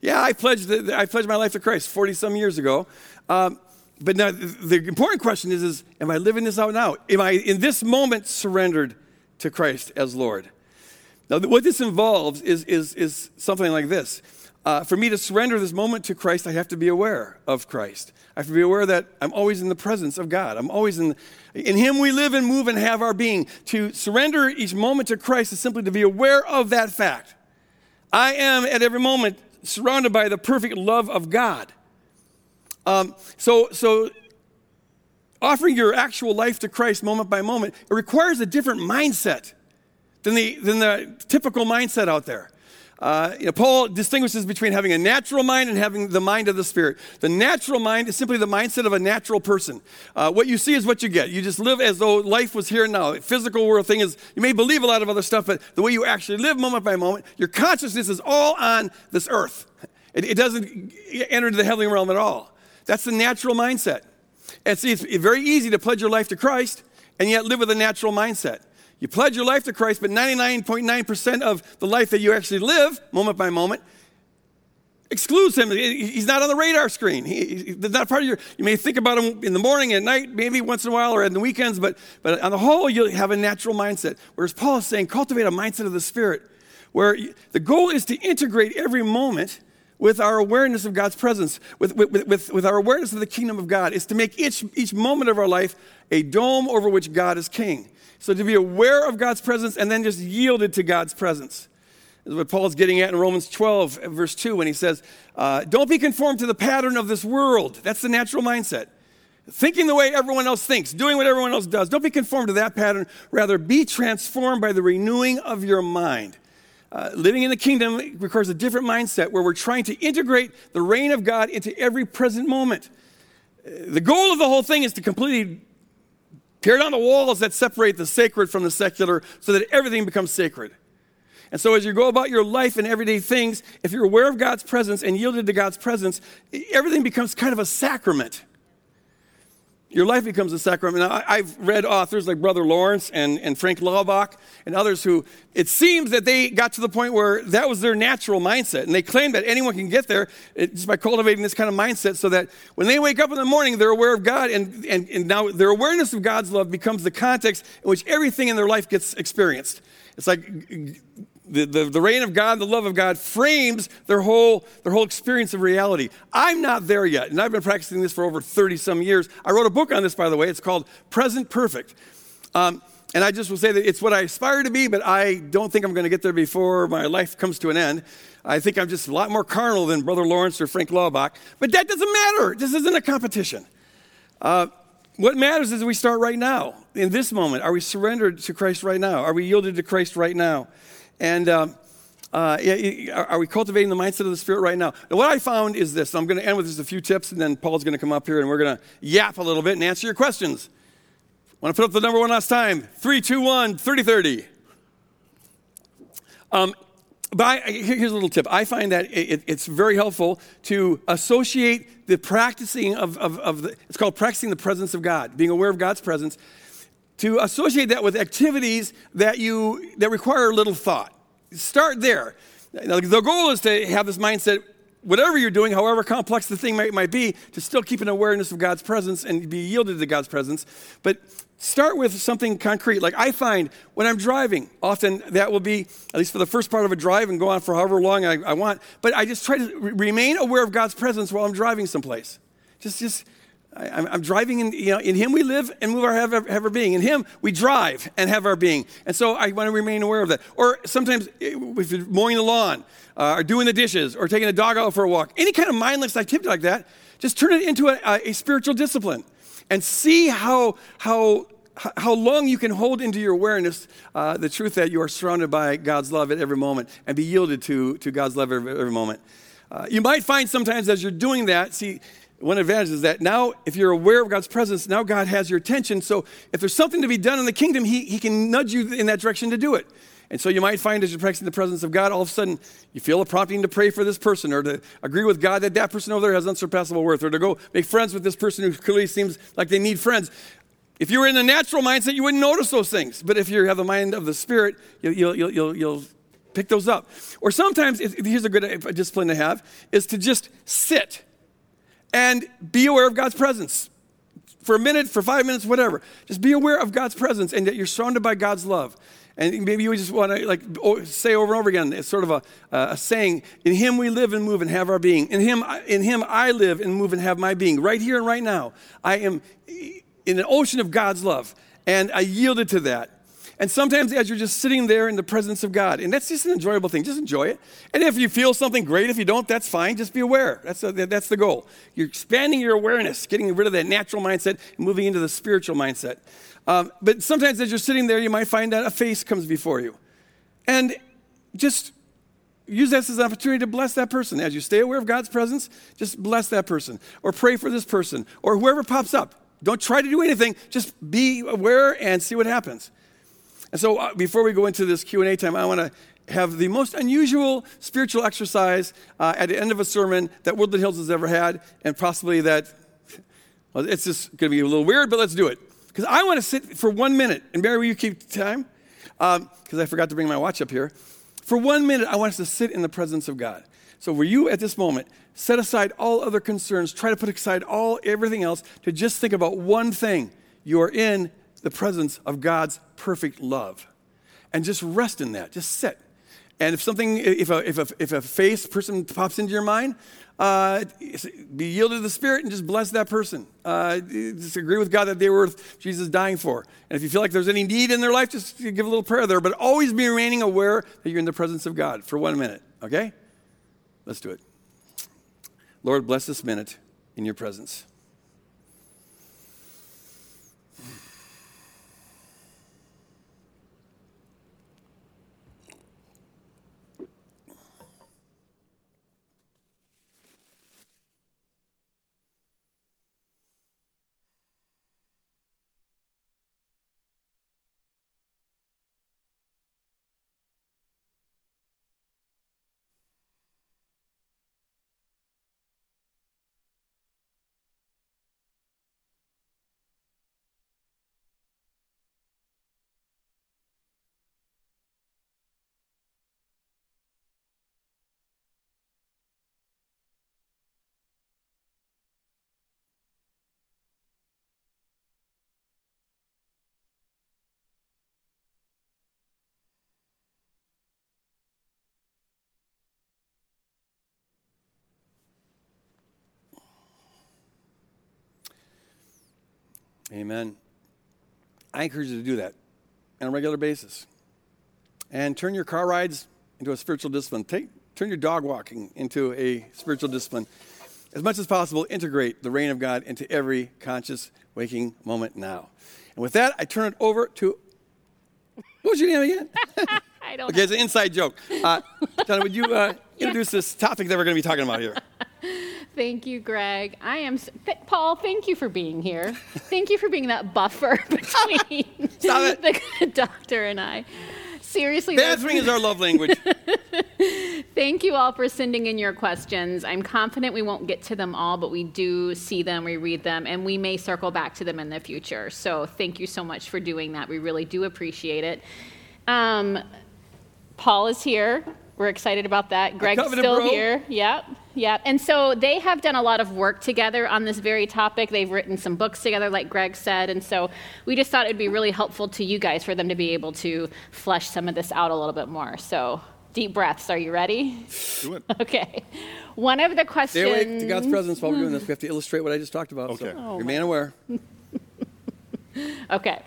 Yeah, I pledged, the, I pledged my life to Christ 40 some years ago. Um, but now the important question is, is, am I living this out now? Am I in this moment surrendered to Christ as Lord? Now, what this involves is, is, is something like this. Uh, for me to surrender this moment to Christ, I have to be aware of Christ. I have to be aware that I'm always in the presence of God. I'm always in, in Him we live and move and have our being. To surrender each moment to Christ is simply to be aware of that fact. I am at every moment surrounded by the perfect love of God. Um, so, so offering your actual life to Christ moment by moment, it requires a different mindset than the, than the typical mindset out there. Uh, you know, Paul distinguishes between having a natural mind and having the mind of the Spirit. The natural mind is simply the mindset of a natural person. Uh, what you see is what you get. You just live as though life was here and now. The physical world thing is, you may believe a lot of other stuff, but the way you actually live moment by moment, your consciousness is all on this earth. It, it doesn't enter into the heavenly realm at all. That's the natural mindset. And see, it's very easy to pledge your life to Christ and yet live with a natural mindset. You pledge your life to Christ, but 99.9% of the life that you actually live, moment by moment, excludes him. He's not on the radar screen. He, he's not part of your. You may think about him in the morning, at night, maybe once in a while, or in the weekends, but, but on the whole, you'll have a natural mindset. Whereas Paul is saying, cultivate a mindset of the Spirit, where the goal is to integrate every moment with our awareness of God's presence, with, with, with, with our awareness of the kingdom of God, is to make each, each moment of our life a dome over which God is king. So to be aware of God's presence and then just yielded to God's presence. Is what Paul's getting at in Romans 12, verse 2, when he says, uh, Don't be conformed to the pattern of this world. That's the natural mindset. Thinking the way everyone else thinks, doing what everyone else does. Don't be conformed to that pattern. Rather, be transformed by the renewing of your mind. Uh, living in the kingdom requires a different mindset where we're trying to integrate the reign of God into every present moment. Uh, the goal of the whole thing is to completely tear down the walls that separate the sacred from the secular so that everything becomes sacred. And so, as you go about your life and everyday things, if you're aware of God's presence and yielded to God's presence, everything becomes kind of a sacrament your life becomes a sacrament. Now, I've read authors like Brother Lawrence and, and Frank Laubach and others who it seems that they got to the point where that was their natural mindset. And they claim that anyone can get there just by cultivating this kind of mindset so that when they wake up in the morning, they're aware of God. And, and, and now their awareness of God's love becomes the context in which everything in their life gets experienced. It's like the, the, the reign of God, the love of God frames their whole, their whole experience of reality. I'm not there yet, and I've been practicing this for over 30 some years. I wrote a book on this, by the way. It's called Present Perfect. Um, and I just will say that it's what I aspire to be, but I don't think I'm going to get there before my life comes to an end. I think I'm just a lot more carnal than Brother Lawrence or Frank Laubach. But that doesn't matter. This isn't a competition. Uh, what matters is we start right now, in this moment. Are we surrendered to Christ right now? Are we yielded to Christ right now? And um, uh, are we cultivating the mindset of the Spirit right now? Now, what I found is this. I'm going to end with just a few tips, and then Paul's going to come up here and we're going to yap a little bit and answer your questions. Want to put up the number one last time? 321 3030. Um, but I, here's a little tip. I find that it, it's very helpful to associate the practicing of, of, of the, it's called practicing the presence of God, being aware of God's presence, to associate that with activities that you that require little thought. Start there. Now, the goal is to have this mindset, whatever you're doing, however complex the thing might, might be, to still keep an awareness of God's presence and be yielded to God's presence. But start with something concrete. Like I find when I'm driving, often that will be, at least for the first part of a drive and go on for however long I, I want, but I just try to remain aware of God's presence while I'm driving someplace. Just, just I, am driving in, you know, in Him we live and move our have, have our being. In Him we drive and have our being. And so I want to remain aware of that. Or sometimes eh, if you're mowing the lawn, uh, or doing the dishes, or taking a dog out for a walk, any kind of mindless activity like that, just turn it into a, a spiritual discipline and see how, how, how long you can hold into your awareness uh, the truth that you are surrounded by God's love at every moment and be yielded to, to God's love every, moment. Uh, you might find sometimes as you're doing that, see, one advantage is that now, if you're aware of God's presence, now God has your attention. So if there's something to be done in the kingdom, He, he can nudge you in that direction to do it. And so you might find as you're practicing the presence of God, all of a sudden you feel a prompting to pray for this person or to agree with God that that person over there has unsurpassable worth or to go make friends with this person who clearly seems like they need friends. If you were in the natural mindset, you wouldn't notice those things. But if you have the mind of the Spirit, you'll, you'll, you'll, you'll pick those up. Or sometimes, here's a good uh, discipline to have, is to just sit and be aware of God's presence for a minute, for five minutes, whatever. Just be aware of God's presence and that you're surrounded by God's love. And maybe you just want to like say over and over again. It's sort of a, a saying: "In Him we live and move and have our being. In Him, in Him I live and move and have my being. Right here and right now, I am in an ocean of God's love, and I yielded to that. And sometimes as you're just sitting there in the presence of God, and that's just an enjoyable thing, just enjoy it. And if you feel something great, if you don't, that's fine. Just be aware. That's, a, that's the goal. You're expanding your awareness, getting rid of that natural mindset, and moving into the spiritual mindset. Um, but sometimes as you're sitting there, you might find that a face comes before you. And just use this as an opportunity to bless that person. As you stay aware of God's presence, just bless that person or pray for this person or whoever pops up. Don't try to do anything, just be aware and see what happens. And so uh, before we go into this Q&A time, I want to have the most unusual spiritual exercise uh, at the end of a sermon that Woodland Hills has ever had, and possibly that, well, it's just going to be a little weird, but let's do it. Because I want to sit for one minute, and Mary, will you keep time? Because um, I forgot to bring my watch up here. For one minute, I want us to sit in the presence of God. So, will you at this moment set aside all other concerns, try to put aside all everything else to just think about one thing? You are in the presence of God's perfect love. And just rest in that, just sit. And if something, if a, if a, if a face person pops into your mind, uh, be yielded to the Spirit and just bless that person. Uh, just agree with God that they were Jesus dying for. And if you feel like there's any need in their life, just give a little prayer there. But always be remaining aware that you're in the presence of God for one minute. Okay? Let's do it. Lord, bless this minute in your presence. Amen. I encourage you to do that on a regular basis. And turn your car rides into a spiritual discipline. Take, turn your dog walking into a spiritual discipline. As much as possible, integrate the reign of God into every conscious waking moment now. And with that, I turn it over to. What was your name again? I don't okay, know. it's an inside joke. Uh, Donna, would you uh, introduce this topic that we're going to be talking about here? Thank you, Greg. I am th- Paul. Thank you for being here. Thank you for being that buffer between the doctor and I. Seriously, those- is our love language. thank you all for sending in your questions. I'm confident we won't get to them all, but we do see them, we read them, and we may circle back to them in the future. So thank you so much for doing that. We really do appreciate it. Um, Paul is here. We're excited about that. Greg's still bro. here. Yep, yep. And so they have done a lot of work together on this very topic. They've written some books together, like Greg said. And so we just thought it'd be really helpful to you guys for them to be able to flesh some of this out a little bit more. So deep breaths. Are you ready? Do it. Okay. One of the questions. Stay questions. awake to God's presence while we're doing this. We have to illustrate what I just talked about. Okay. So Oh remain aware. Okay.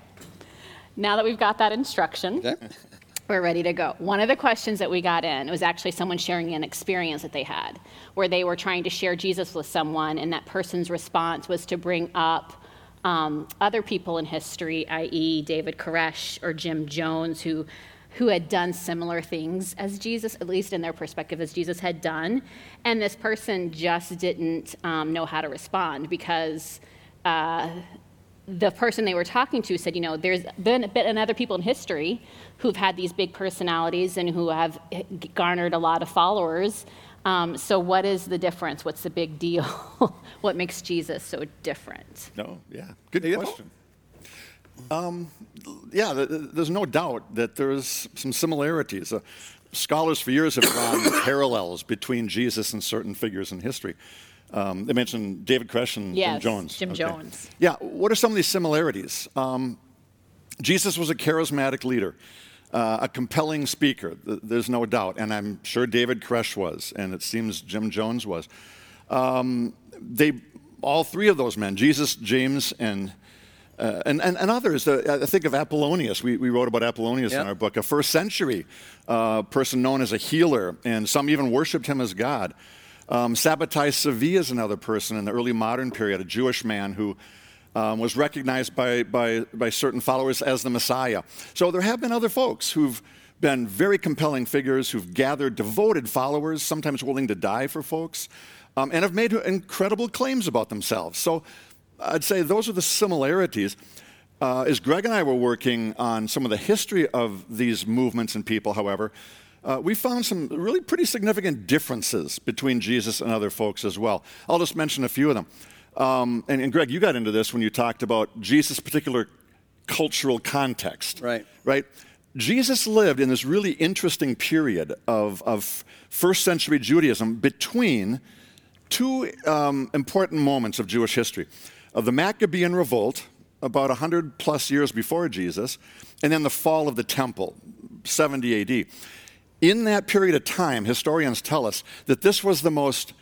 Now that we've got that instruction. Okay? We're ready to go. One of the questions that we got in was actually someone sharing an experience that they had where they were trying to share Jesus with someone, and that person's response was to bring up um, other people in history, i.e., David Koresh or Jim Jones, who, who had done similar things as Jesus, at least in their perspective, as Jesus had done. And this person just didn't um, know how to respond because. Uh, the person they were talking to said, you know, there's been, been other people in history who've had these big personalities and who have garnered a lot of followers. Um, so, what is the difference? What's the big deal? what makes Jesus so different? No, yeah. Good Hey, question. Um, yeah, th- th- there's no doubt that there's some similarities. Uh, scholars for years have drawn parallels between Jesus and certain figures in history. Um, they mentioned David Koresh and Yes, Jim Jones. Jim Jones. Yeah, what are some of these similarities? Um, Jesus was a charismatic leader, uh, a compelling speaker, th- there's no doubt. And I'm sure David Koresh was, and it seems Jim Jones was. Um, they, all three of those men, Jesus, James, and uh, and, and, and others. Uh, I think of Apollonius. We, we wrote about Apollonius Yep. in our book, a first century uh, person known as a healer, and some even worshiped him as God. Um, Sabbatai is another person in the early modern period, a Jewish man who um, was recognized by, by, by certain followers as the Messiah. So there have been other folks who've been very compelling figures who've gathered devoted followers, sometimes willing to die for folks, um, and have made incredible claims about themselves. So I'd say those are the similarities. Uh, as Greg and I were working on some of the history of these movements and people, however, uh, we found some really pretty significant differences between Jesus and other folks as well. I'll just mention a few of them. Um, and, and Greg, you got into this when you talked about Jesus' particular cultural context. Right. Right? Jesus lived in this really interesting period of, of first century Judaism between two um, important moments of Jewish history of the Maccabean revolt, about 100 plus years before Jesus, and then the fall of the temple, 70 AD. In that period of time, historians tell us that this was the most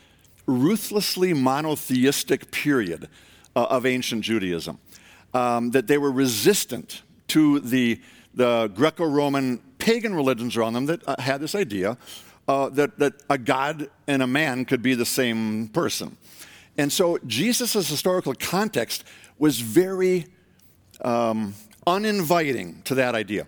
ruthlessly monotheistic period uh, of ancient Judaism. Um, that they were resistant to the, the Greco Roman pagan religions around them that uh, had this idea uh, that, that a God and a man could be the same person. And so Jesus' historical context was very um, uninviting to that idea.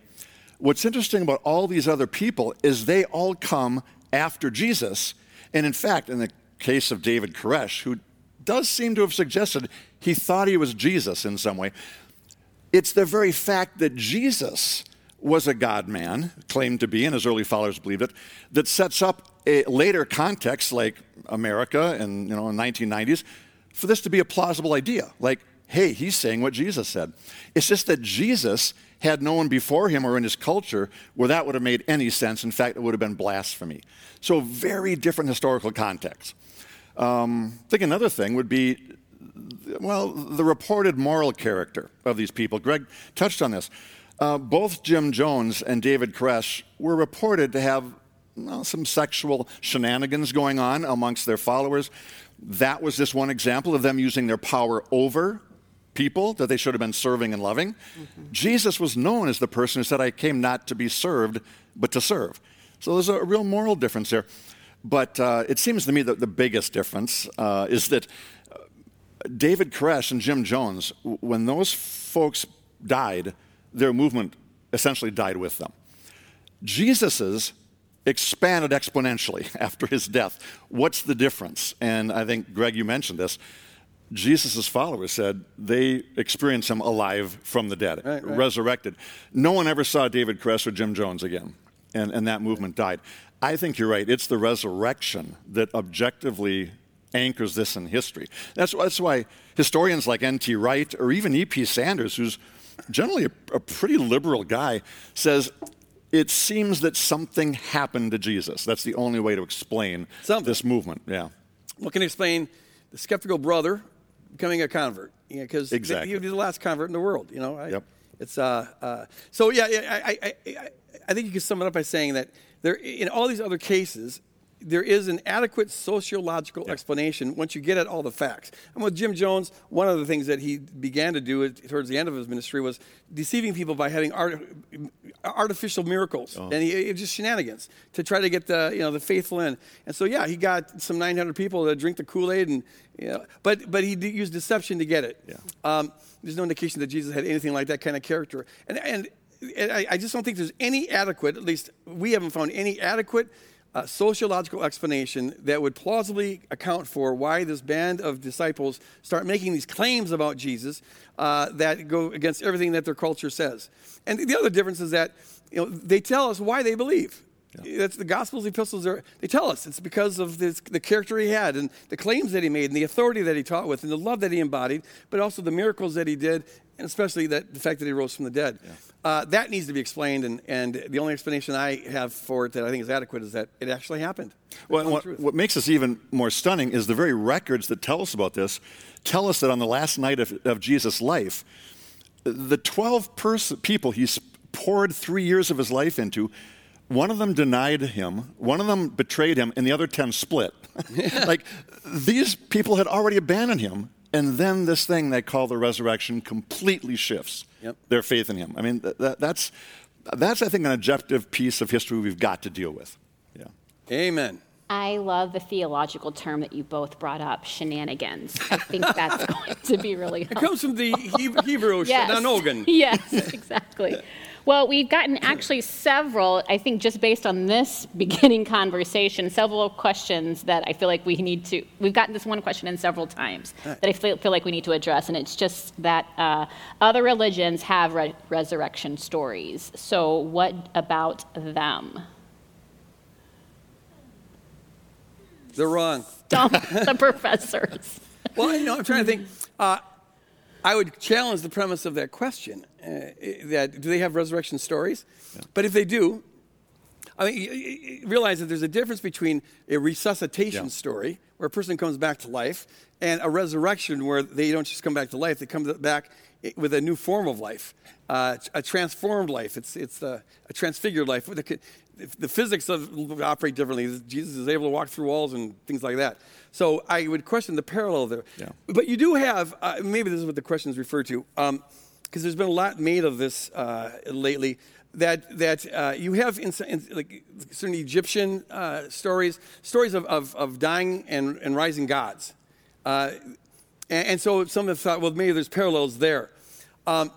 What's interesting about all these other people is they all come after Jesus. And in fact, in the case of David Koresh, who does seem to have suggested he thought he was Jesus in some way, it's the very fact that Jesus was a God man, claimed to be, and his early followers believed it, that sets up a later context like America and you know in the 1990s for this to be a plausible idea. Like, hey, he's saying what Jesus said. It's just that Jesus had no one before him or in his culture where that would have made any sense. In fact, it would have been blasphemy. So, very different historical context. Um, I think another thing would be, well, the reported moral character of these people. Greg touched on this. Uh, both Jim Jones and David Koresh were reported to have well, some sexual shenanigans going on amongst their followers. That was just one example of them using their power over people that they should have been serving and loving. Mm-hmm. Jesus was known as the person who said, I came not to be served, but to serve. So there's a real moral difference there. But uh, it seems to me that the biggest difference uh, is that uh, David Koresh and Jim Jones, when those folks died, their movement essentially died with them. Jesus's expanded exponentially after his death. What's the difference? And I think, Greg, you mentioned this. Jesus' followers said they experienced him alive from the dead, right, right. resurrected. No one ever saw David Koresh or Jim Jones again, and, and that movement died. I think you're right. It's the resurrection that objectively anchors this in history. That's, that's why historians like N.T. Wright or even E.P. Sanders, who's generally a, a pretty liberal guy, says it seems that something happened to Jesus. That's the only way to explain something. this movement. Yeah. What can explain the skeptical brother becoming a convert because you know, exactly. you'd be the last convert in the world. You know, I, yep. It's uh, uh, so yeah. I, I, I, I think you can sum it up by saying that there in all these other cases, there is an adequate sociological yeah. explanation once you get at all the facts. And with Jim Jones, one of the things that he began to do towards the end of his ministry was deceiving people by having art, artificial miracles, oh. and he, just shenanigans to try to get the you know the faithful in. And so yeah, he got some 900 people to drink the Kool Aid, and you know, but but he used deception to get it. Yeah. Um, there's no indication that Jesus had anything like that kind of character, and and. I just don't think there's any adequate, at least we haven't found any adequate uh, sociological explanation that would plausibly account for why this band of disciples start making these claims about Jesus uh, that go against everything that their culture says. And the other difference is that you know, they tell us why they believe. Yeah. That's the Gospels, epistles. Are, they tell us it's because of this, the character he had and the claims that he made and the authority that he taught with and the love that he embodied, but also the miracles that he did, and especially that, the fact that he rose from the dead. Yeah. Uh, that needs to be explained, and, and the only explanation I have for it that I think is adequate is that it actually happened. Well, what, what, makes this even more stunning is the very records that tell us about this tell us that on the last night of, of Jesus' life, the 12 pers- people he poured three years of his life into, one of them denied him, one of them betrayed him, and the other 10 split. like these people had already abandoned him, and then this thing they call the resurrection completely shifts yep. their faith in him. I mean, that, that's, that's, I think, an objective piece of history we've got to deal with. Yeah. Amen. I love the theological term that you both brought up, shenanigans. I think that's going to be really helpful. It comes from the Hebrew yes. shenanogan. yes, exactly. Well, we've gotten actually several, I think just based on this beginning conversation, several questions that I feel like we need to, we've gotten this one question in several times that I feel, feel like we need to address, and it's just that uh, other religions have re- resurrection stories. So, what about them? They're wrong. Stump the professors. well, you know, I'm trying to think. Uh, I would challenge the premise of that question. Uh, that do they have resurrection stories? Yeah. But if they do, I mean, realize that there's a difference between a resuscitation yeah. story where a person comes back to life and a resurrection where they don't just come back to life; they come back with a new form of life, uh, a transformed life. It's, it's a, a transfigured life. The, the physics of operate differently. Jesus is able to walk through walls and things like that. So I would question the parallel there. Yeah. But you do have, uh, maybe this is what the question is referred to, because um, there's been a lot made of this uh, lately. That, that uh, you have in, in like certain Egyptian uh, stories, stories of, of, of, dying and, and rising gods. Uh, and, and, so some have thought, well, maybe there's parallels there. Um,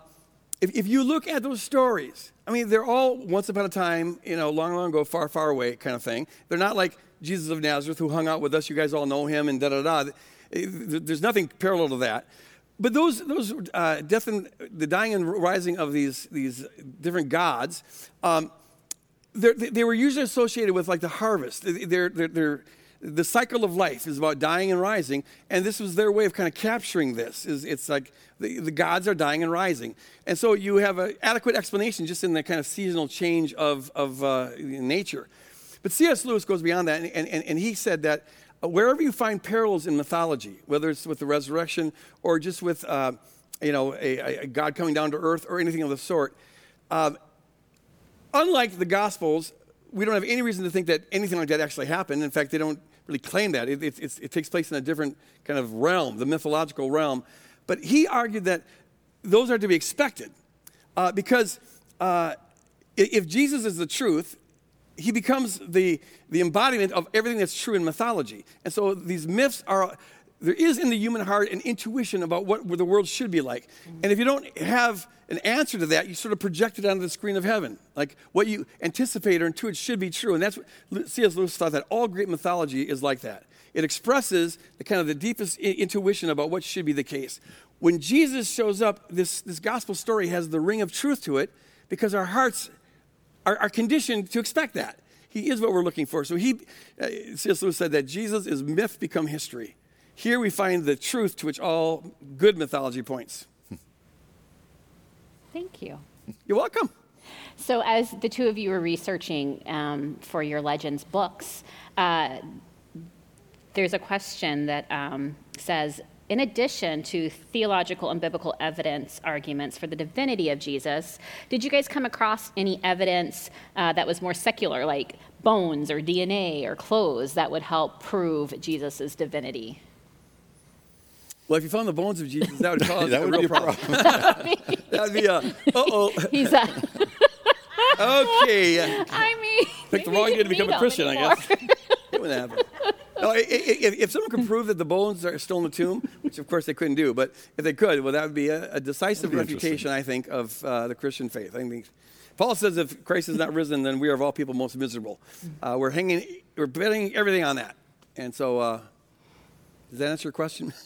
if, if you look at those stories, I mean, they're all once upon a time, you know, long, long ago, far, far away kind of thing. They're not like Jesus of Nazareth who hung out with us. You guys all know him and da da da. There's nothing parallel to that. But those, those uh, death and the dying and rising of these, these different gods, um, they were usually associated with like the harvest. They're, they're, they're, the cycle of life is about dying and rising, and this was their way of kind of capturing this. Is it's like the, the gods are dying and rising, and so you have an adequate explanation just in the kind of seasonal change of of uh, nature. But C.S. Lewis goes beyond that, and, and, and he said that uh, wherever you find parallels in mythology, whether it's with the resurrection or just with uh, you know a, a, God coming down to earth or anything of the sort, uh, unlike the Gospels, we don't have any reason to think that anything like that actually happened. In fact, they don't really claim that. It, it, it, takes place in a different kind of realm, the mythological realm. But he argued that those are to be expected uh, because uh, if Jesus is the truth, he becomes the, the embodiment of everything that's true in mythology. And so these myths are, there is in the human heart an intuition about what the world should be like. Mm-hmm. And if you don't have an answer to that, you sort of project it onto the screen of heaven. Like what you anticipate or intuit should be true. And that's what C.S. Lewis thought that all great mythology is like that. It expresses the kind of the deepest intuition about what should be the case. When Jesus shows up, this, this gospel story has the ring of truth to it because our hearts are, are conditioned to expect that. He is what we're looking for. So he, uh, C.S. Lewis said that Jesus is myth become history. Here we find the truth to which all good mythology points. Thank you. You're welcome. So, as the two of you were researching um, for your Legends books, uh, there's a question that um, says in addition to theological and biblical evidence arguments for the divinity of Jesus, did you guys come across any evidence uh, that was more secular, like bones or DNA or clothes, that would help prove Jesus' divinity? Well, if you found the bones of Jesus, that would cause that would a real problem. that would be a, uh-oh. He's a... okay. I mean, picked the wrong day to become a Christian, anymore. I guess. It wouldn't happen. No, if, if, someone could prove that the bones are still in the tomb, which of course they couldn't do, but if they could, well, that would be a, a decisive refutation, I think, of uh, the Christian faith. I think Paul says if Christ is not risen, then we are of all people most miserable. Uh, we're hanging, we're betting everything on that. And so, uh, does that answer your question?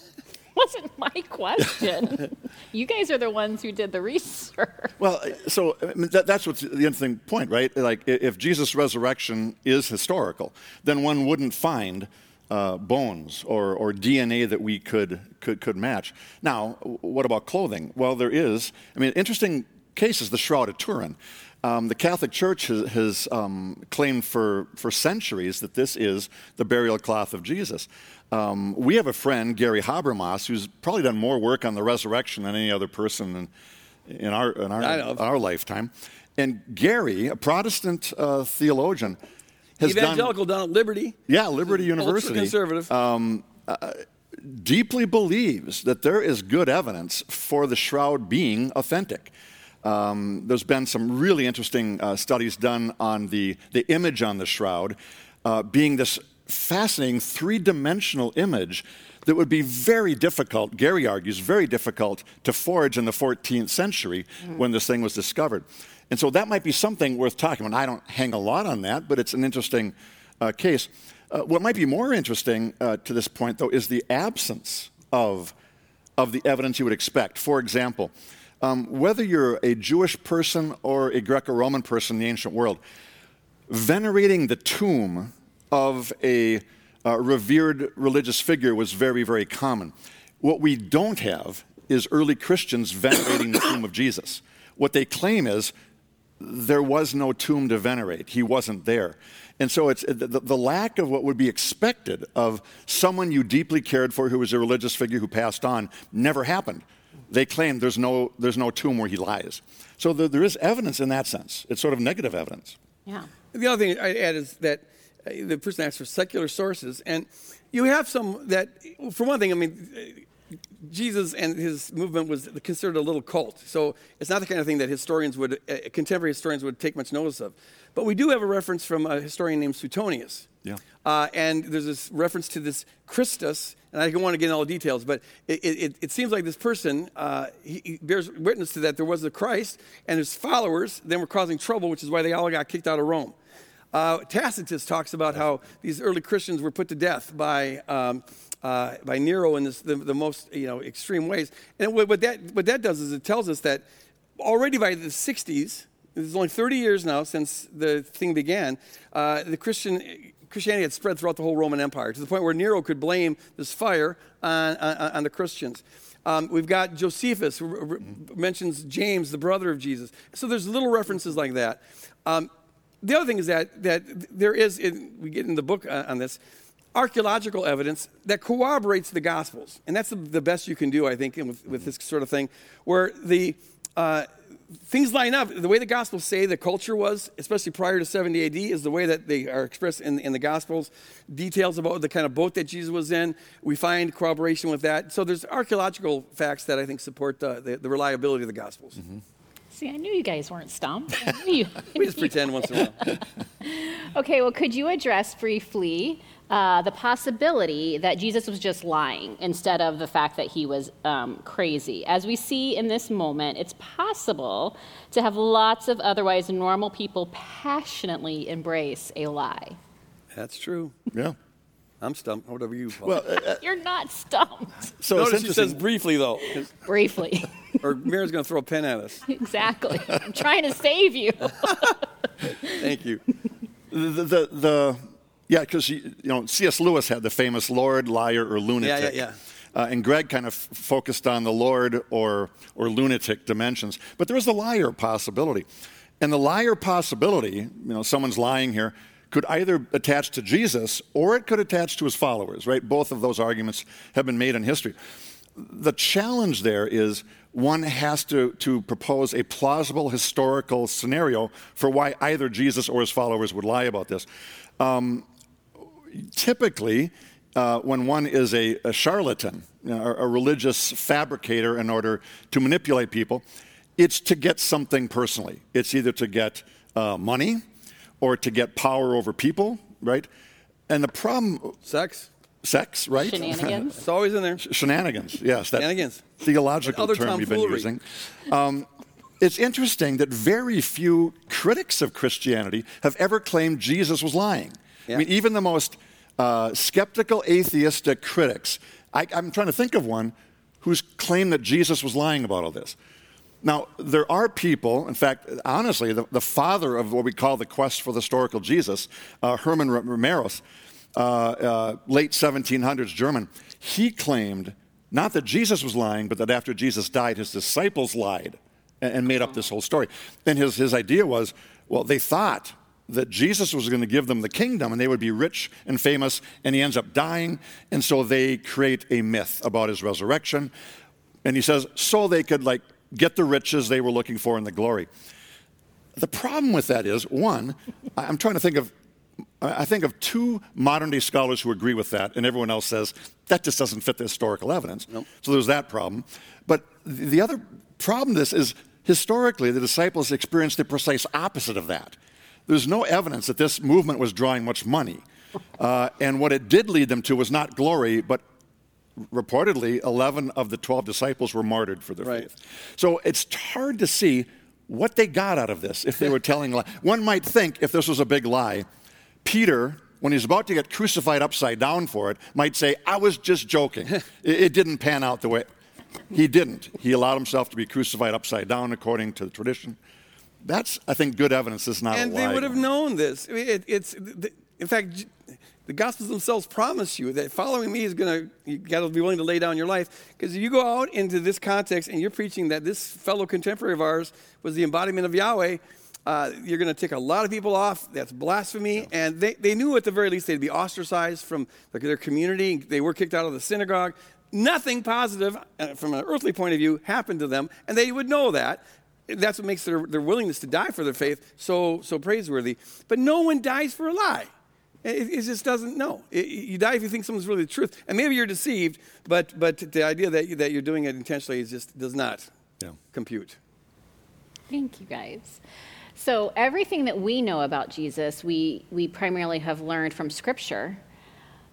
wasn't my question. you guys are the ones who did the research. Well, so that, that's what's the interesting point, right? Like, if Jesus' resurrection is historical, then one wouldn't find uh, bones or, or DNA that we could, could, could match. Now, what about clothing? Well, there is. I mean, interesting case is the Shroud of Turin. Um, the Catholic Church has, has um, claimed for, for centuries that this is the burial cloth of Jesus. Um, we have a friend, Gary Habermas, who's probably done more work on the resurrection than any other person in, in our, in our, our lifetime. And Gary, a Protestant uh, theologian, has evangelical done, down at Liberty. Yeah, Liberty University. Conservative. Um, uh, deeply believes that there is good evidence for the shroud being authentic. Um, there's been some really interesting uh, studies done on the, the image on the shroud uh, being this fascinating three dimensional image that would be very difficult, Gary argues, very difficult to forge in the 14th century mm. when this thing was discovered. And so that might be something worth talking about. I don't hang a lot on that, but it's an interesting uh, case. Uh, what might be more interesting uh, to this point, though, is the absence of, of the evidence you would expect. For example, um, whether you're a Jewish person or a Greco Roman person in the ancient world, venerating the tomb of a uh, revered religious figure was very, very common. What we don't have is early Christians venerating the tomb of Jesus. What they claim is there was no tomb to venerate, he wasn't there. And so it's the, the, lack of what would be expected of someone you deeply cared for who was a religious figure who passed on never happened. they claim there's no, there's no tomb where he lies. So there, there is evidence in that sense. It's sort of negative evidence. Yeah. The other thing I add is that the person asks for secular sources, and you have some that, for one thing, I mean, Jesus and his movement was considered a little cult. So it's not the kind of thing that historians would, uh, contemporary historians would take much notice of. But we do have a reference from a historian named Suetonius. Yeah. Uh, and there's this reference to this Christus, and I don't want to get into all the details, but it, it, it seems like this person uh, he, he bears witness to that there was a Christ, and his followers then were causing trouble, which is why they all got kicked out of Rome. Uh, Tacitus talks about how these early Christians were put to death by, um, uh, by Nero in this, the, the, most you know, extreme ways. And what, that, what that does is it tells us that already by the 60s, it's only 30 years now since the thing began, uh, the Christian Christianity had spread throughout the whole Roman Empire to the point where Nero could blame this fire on, on, on the Christians. Um, we've got Josephus, who mentions James, the brother of Jesus. So there's little references like that. Um, the other thing is that, that there is, in, we get in the book uh, on this, archaeological evidence that corroborates the Gospels. And that's the, the best you can do, I think, with, with this sort of thing, where the, uh, things line up. The way the Gospels say the culture was, especially prior to 70 AD, is the way that they are expressed in, in the Gospels. Details about the kind of boat that Jesus was in, we find corroboration with that. So there's archaeological facts that I think support the, the, the reliability of the Gospels. Mm-hmm. See, I knew you guys weren't stumped. You, we just pretend once in a while. okay, well, could you address briefly uh, the possibility that Jesus was just lying instead of the fact that he was um, crazy. As we see in this moment, it's possible to have lots of otherwise normal people passionately embrace a lie. That's true. Yeah. I'm stumped. Whatever you. Well, uh, uh, you're not stumped. So Notice she says briefly though. Briefly. or Mira's going to throw a pen at us. Exactly. I'm trying to save you. Thank you. The, the, the yeah, because you know C.S. Lewis had the famous Lord, liar, or lunatic. Yeah, yeah, yeah. Uh, and Greg kind of f- focused on the Lord or or lunatic dimensions, but there was the liar possibility, and the liar possibility, you know, someone's lying here, could either attach to Jesus or it could attach to his followers. Right? Both of those arguments have been made in history. The challenge there is one has to, to propose a plausible historical scenario for why either Jesus or his followers would lie about this. Um, typically, uh, when one is a, a charlatan, you know, a, religious fabricator in order to manipulate people, it's to get something personally. It's either to get uh, money or to get power over people, right? And the problem. Sex. Sex, right? Shenanigans. it's always in there. Shenanigans, yes. That Shenanigans. Theological term you've been using. Um, it's interesting that very few critics of Christianity have ever claimed Jesus was lying. Yeah. I mean, even the most uh, skeptical atheistic critics, I, I'm trying to think of one who's claimed that Jesus was lying about all this. Now, there are people, in fact, honestly, the, the father of what we call the quest for the historical Jesus, uh, Herman Reimarus, uh, uh, late 1700s German, he claimed not that Jesus was lying, but that after Jesus died, his disciples lied and, and made up this whole story. And his, his idea was well, they thought that Jesus was going to give them the kingdom and they would be rich and famous, and he ends up dying. And so they create a myth about his resurrection. And he says, so they could like get the riches they were looking for in the glory. The problem with that is, one, I'm trying to think of I think of two modern day scholars who agree with that, and everyone else says that just doesn't fit the historical evidence. Nope. So there's that problem. But the other problem this is historically the disciples experienced the precise opposite of that there's no evidence that this movement was drawing much money. Uh, and what it did lead them to was not glory, but reportedly 11 of the 12 disciples were martyred for their right. faith. So it's hard to see what they got out of this if they were telling a lie. One might think if this was a big lie, Peter, when he's about to get crucified upside down for it, might say, I was just joking. it, it didn't pan out the way. He didn't. He allowed himself to be crucified upside down according to the tradition. That's, I think, good evidence. It's not and a lie. And they would have known this. It, it's, in fact, the Gospels themselves promise you that following me is going to, you got to be willing to lay down your life. Because if you go out into this context and you're preaching that this fellow contemporary of ours was the embodiment of Yahweh, uh, you're going to tick a lot of people off. That's blasphemy. Yeah. And they, they knew at the very least they'd be ostracized from their community. They were kicked out of the synagogue. nothing positive uh, from an earthly point of view happened to them, and they would know that. That's what makes their, their willingness to die for their faith so, so praiseworthy. But no one dies for a lie. It, it just doesn't know. It, you die if you think someone's really the truth. And maybe you're deceived, but, but the idea that, you, that you're doing it intentionally is just does not Yeah. compute. Thank you, guys. So, everything that we know about Jesus, we, we primarily have learned from Scripture.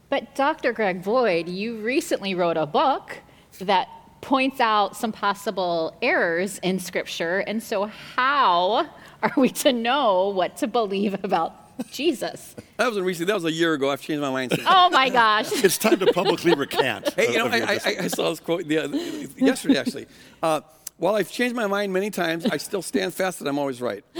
But, Dr. Greg Boyd, you recently wrote a book that points out some possible errors in Scripture. And so, how are we to know what to believe about Jesus? That was a recent. That was a year ago. I've changed my mind. Since. Oh my gosh. It's time to publicly recant. Hey, you know, of I, I, I saw this quote the, other- yesterday, actually. Uh, while I've changed my mind many times, I still stand fast that I'm always right.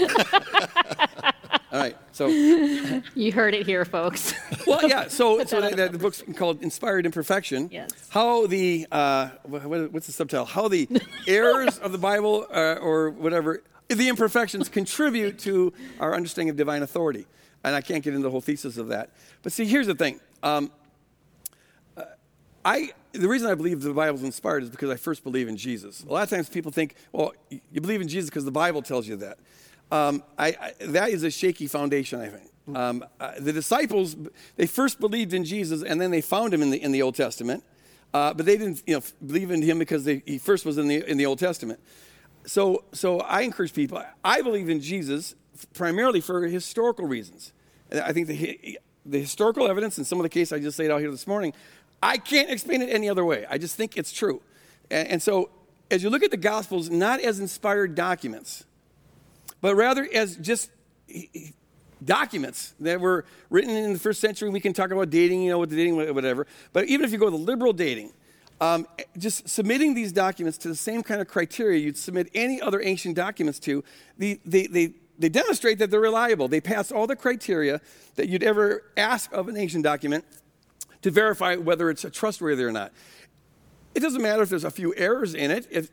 All right, so You heard it here, folks. well, yeah. So, so that the, the book's called "Inspired Imperfection." Yes. How the uh, what, what- what's the subtitle? How the errors of the Bible uh, or whatever the imperfections contribute to our understanding of divine authority. And I can't get into the whole thesis of that. But see, here's the thing. Um, I the reason I believe the Bible's inspired is because I first believe in Jesus. A lot of times people think, well, you believe in Jesus because the Bible tells you that. Um, I, I, that is a shaky foundation, I think. Um, uh, the disciples, they first believed in Jesus and then they found him in the, in the Old Testament. Uh, but they didn't you know, believe in him because they, he first was in the, in the Old Testament. So, so I encourage people, I believe in Jesus primarily for historical reasons. I think the, the historical evidence in some of the case I just laid out here this morning, I can't explain it any other way. I just think it's true. And, and so as you look at the Gospels, not as inspired documents, but rather as just documents that were written in the first century. We can talk about dating, you know, with the dating, whatever. But even if you go the liberal dating, um, just submitting these documents to the same kind of criteria you'd submit any other ancient documents to, the, they, they, they demonstrate that they're reliable. They pass all the criteria that you'd ever ask of an ancient document to verify whether it's trustworthy or not. It doesn't matter if there's a few errors in it, if,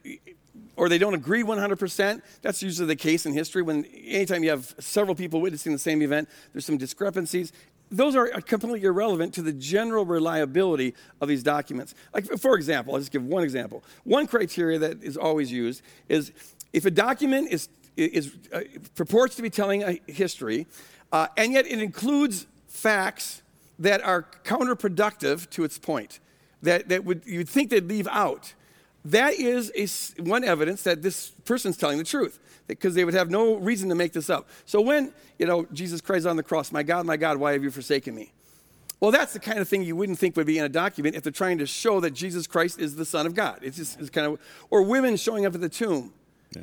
or they don't agree 100%. That's usually the case in history. When anytime you have several people witnessing the same event, there's some discrepancies. Those are uh, completely irrelevant to the general reliability of these documents. Like, for example, I'll just give one example. One criteria that is always used is if a document is, is uh, purports to be telling a history, uh, and yet it includes facts that are counterproductive to its point, that, that would, you'd think they'd leave out. That is a one evidence that this person's telling the truth, because they would have no reason to make this up. So when, you know, Jesus cries on the cross, My God, my God, why have you forsaken me? Well, that's the kind of thing you wouldn't think would be in a document if they're trying to show that Jesus Christ is the Son of God. It's just it's kind of, or women showing up at the tomb.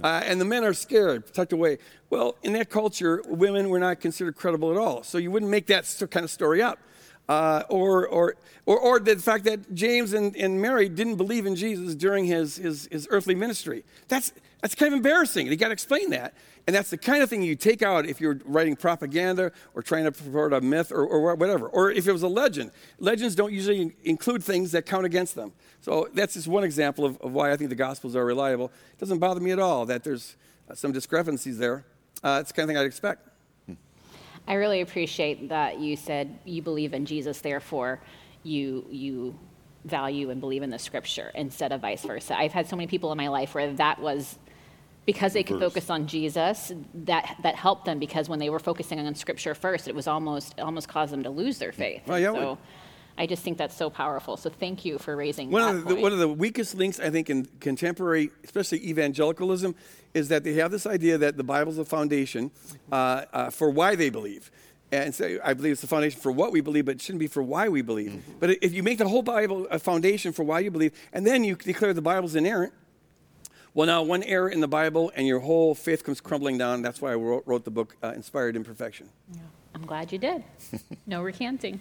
Uh, and the men are scared, tucked away. Well, in that culture, women were not considered credible at all. So you wouldn't make that kind of story up. Uh, or, or, or, or the fact that James and, and Mary didn't believe in Jesus during his, his, his earthly ministry. That's, that's kind of embarrassing. You got to explain that. And that's the kind of thing you take out if you're writing propaganda or trying to purport a myth or, or whatever. Or if it was a legend. Legends don't usually include things that count against them. So that's just one example of, of why I think the Gospels are reliable. It doesn't bother me at all that there's uh, some discrepancies there. Uh, it's the kind of thing I'd expect. I really appreciate that you said you believe in Jesus, therefore you you value and believe in the scripture instead of vice versa. I've had so many people in my life where that was because they could Reverse. focus on Jesus, that that helped them because when they were focusing on scripture first, it was almost it almost caused them to lose their faith. Well, yeah, so would. I just think that's so powerful. So thank you for raising One that of, the, point. one of the weakest links, I think, in contemporary, especially evangelicalism, is that they have this idea that the Bible's a foundation uh, uh, for why they believe. And so I believe it's the foundation for what we believe, but it shouldn't be for why we believe. But if you make the whole Bible a foundation for why you believe, and then you declare the Bible's inerrant, well, now one error in the Bible and your whole faith comes crumbling down. That's why I wrote, wrote the book, uh, Inspired Imperfection. Yeah. I'm glad you did. No recanting.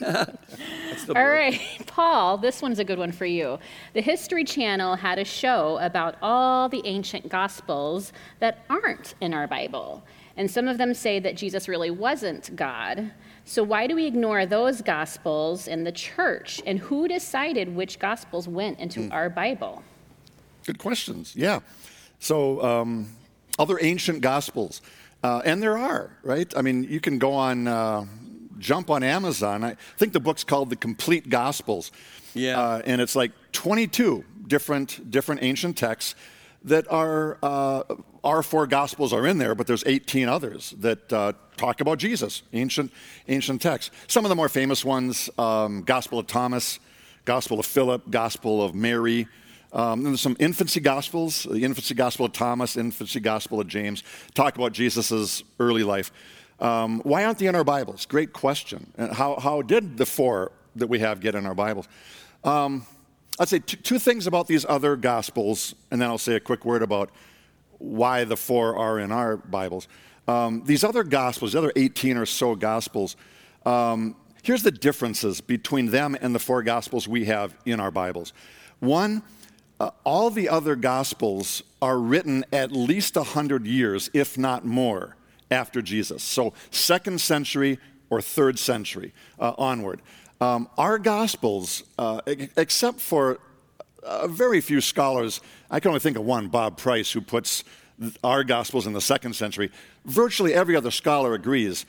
All right, Paul, this one's a good one for you. The History Channel had a show about all the ancient gospels that aren't in our Bible. And some of them say that Jesus really wasn't God. So why do we ignore those gospels in the church? And who decided which gospels went into our Bible? Good questions. Yeah. So, um, other ancient gospels, uh, and there are, right? I mean, you can go on, uh, jump on Amazon. I think the book's called The Complete Gospels. Yeah. Uh, and it's like 22 different, different ancient texts that are, uh, our four gospels are in there, but there's 18 others that uh, talk about Jesus, ancient, ancient texts. Some of the more famous ones, um, Gospel of Thomas, Gospel of Philip, Gospel of Mary. Um, there's some infancy gospels, the infancy gospel of Thomas, infancy gospel of James, talk about Jesus' early life. Um, why aren't they in our Bibles? Great question. And how, how did the four that we have get in our Bibles? Um, I'd say t- two things about these other gospels, and then I'll say a quick word about why the four are in our Bibles. Um, these other gospels, the other 18 or so gospels, um, here's the differences between them and the four gospels we have in our Bibles. One, uh, all the other gospels are written at least 100 years, if not more, after Jesus. So, second century or third century uh, onward. Um, our Gospels, uh, except for a very few scholars, I can only think of one, Bob Price, who puts our Gospels in the second century. Virtually every other scholar agrees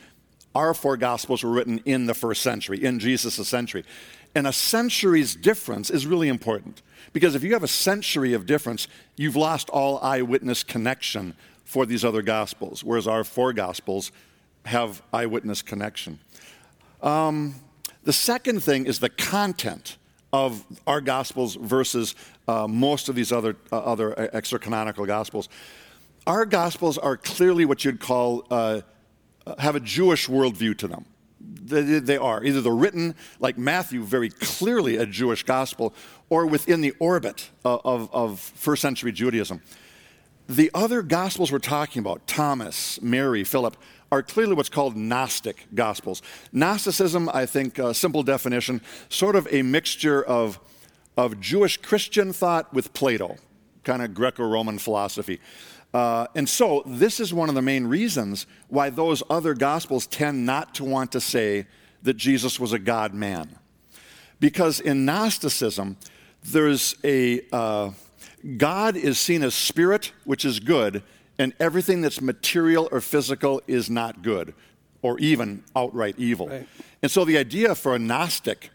our four Gospels were written in the first century, in Jesus' century. And a century's difference is really important because if you have a century of difference, you've lost all eyewitness connection for these other Gospels, whereas our four Gospels have eyewitness connection. Um, the second thing is the content of our Gospels versus uh, most of these other, uh, other extra canonical Gospels. Our Gospels are clearly what you'd call, uh, have a Jewish worldview to them. They, are. Either they're written, like Matthew, very clearly a Jewish gospel, or within the orbit of, of, first century Judaism. The other gospels we're talking about, Thomas, Mary, Philip, are clearly what's called Gnostic Gospels. Gnosticism, I think, simple definition, sort of a mixture of, of Jewish Christian thought with Plato, kind of Greco Roman philosophy. Uh, and so, this is one of the main reasons why those other Gospels tend not to want to say that Jesus was a God man. Because in Gnosticism, there's a uh, God is seen as spirit, which is good, and everything that's material or physical is not good or even outright evil. Right. And so the idea for a Gnostic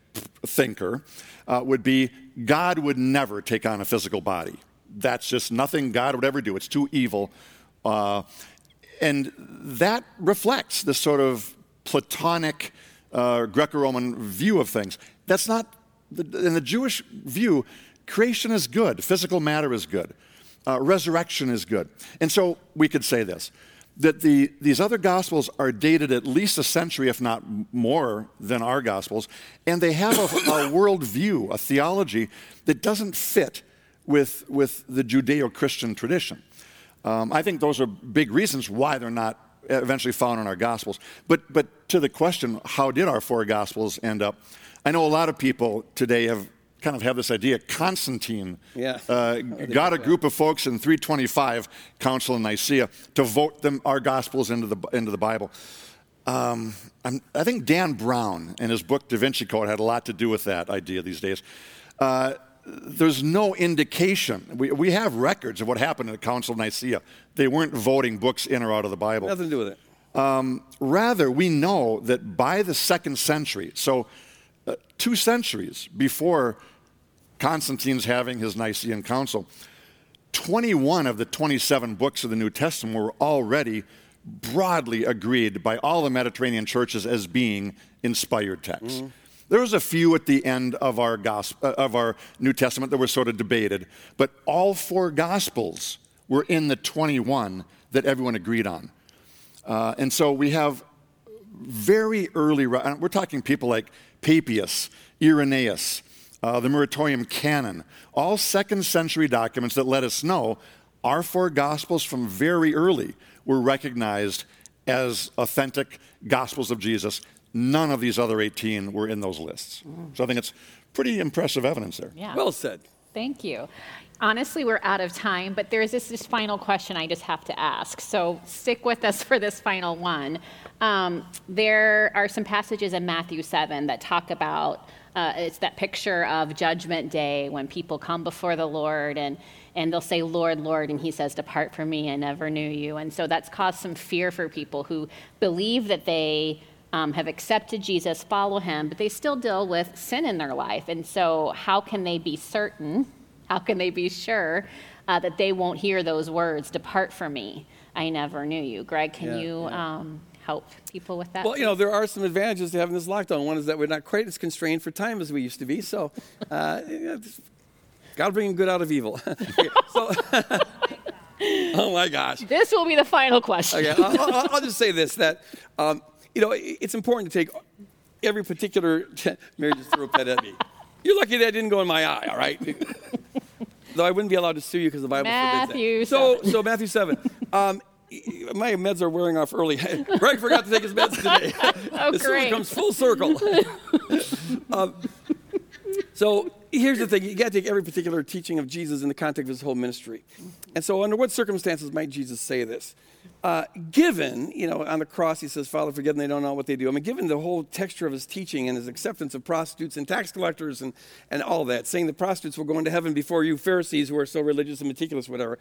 thinker uh, would be God would never take on a physical body. That's just nothing God would ever do. It's too evil. Uh, and that reflects this sort of Platonic uh, Greco Roman view of things. That's not, in the Jewish view, creation is good, physical matter is good uh, resurrection is good. And so we could say this that the, these other gospels are dated at least a century, if not more, than our gospels, and they have a, a worldview, a theology that doesn't fit with, with the Judeo Christian tradition. Um, I think those are big reasons why they're not eventually found in our gospels. But, but to the question, how did our four gospels end up? I know a lot of people today have kind of have this idea. Constantine yeah. uh, got a group of folks in 325 Council in Nicaea to vote them our Gospels into the into the Bible. Um, i think Dan Brown in his book Da Vinci Code had a lot to do with that idea these days. Uh, there's no indication. We, we have records of what happened in the Council of Nicaea. They weren't voting books in or out of the Bible. Nothing to do with it. Um, rather, we know that by the second century, so uh, two centuries before Constantine's having his Nicene Council, 21 of the 27 books of the New Testament were already broadly agreed by all the Mediterranean churches as being inspired texts. Mm-hmm. There was a few at the end of our, gospel, uh, of our New Testament that were sort of debated, but all four Gospels were in the 21 that everyone agreed on. Uh, and so we have very early, we're talking people like Papias, Irenaeus, uh, the Muratorian Canon, all second century documents that let us know our four Gospels from very early were recognized as authentic Gospels of Jesus. None of these other 18 were in those lists. So I think it's pretty impressive evidence there. Yeah. Well said. Thank you. Honestly, we're out of time, but there's this, this final question I just have to ask. So stick with us for this final one. Um, there are some passages in Matthew 7 that talk about uh, it's that picture of Judgment Day when people come before the Lord and, and they'll say, Lord, Lord, and he says, Depart from me, I never knew you. And so that's caused some fear for people who believe that they um, have accepted Jesus, follow him, but they still deal with sin in their life. And so, how can they be certain? How can they be sure uh, that they won't hear those words, Depart from me, I never knew you? Greg, can Yeah, you yeah. um, help people with that? Well, you know, there are some advantages to having this lockdown. One is that we're not quite as constrained for time as we used to be. So, uh, God will bring good out of evil. So, oh my gosh. this will be the final question. Okay, I'll, I'll, I'll just say this: that um, you know, it's important to take every particular. Mary just threw a pet at me. You're lucky that didn't go in my eye. All right. Though I wouldn't be allowed to sue you because the Bible Matthew forbids that. So, so Matthew seven. Um, my meds are wearing off early. Greg forgot to take his meds today. Oh, this great. comes full circle. um, so here's the thing: you got to take every particular teaching of Jesus in the context of his whole ministry. And so, under what circumstances might Jesus say this? Uh, given, you know, on the cross he says, "Father, forgive them; they don't know what they do." I mean, given the whole texture of his teaching and his acceptance of prostitutes and tax collectors and and all that, saying the prostitutes will go into heaven before you Pharisees who are so religious and meticulous, whatever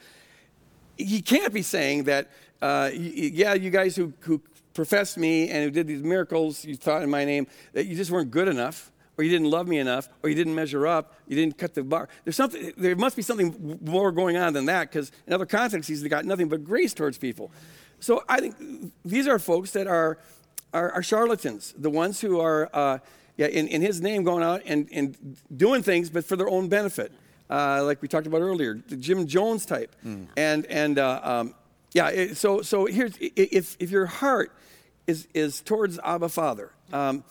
he can't be saying that, uh, yeah, you guys who, who professed me and who did these miracles you thought in my name, that you just weren't good enough, or you didn't love me enough, or you didn't measure up, you didn't cut the bar. There's something, there must be something more going on than that, because in other contexts, he's got nothing but grace towards people. So I think these are folks that are, are, are charlatans, the ones who are, uh, yeah, in, in his name going out and, and doing things, but for their own benefit uh, like we talked about earlier, the Jim Jones type. And, and uh, um, yeah, it, so, so here's, if, if your heart is, is towards Abba Father, um,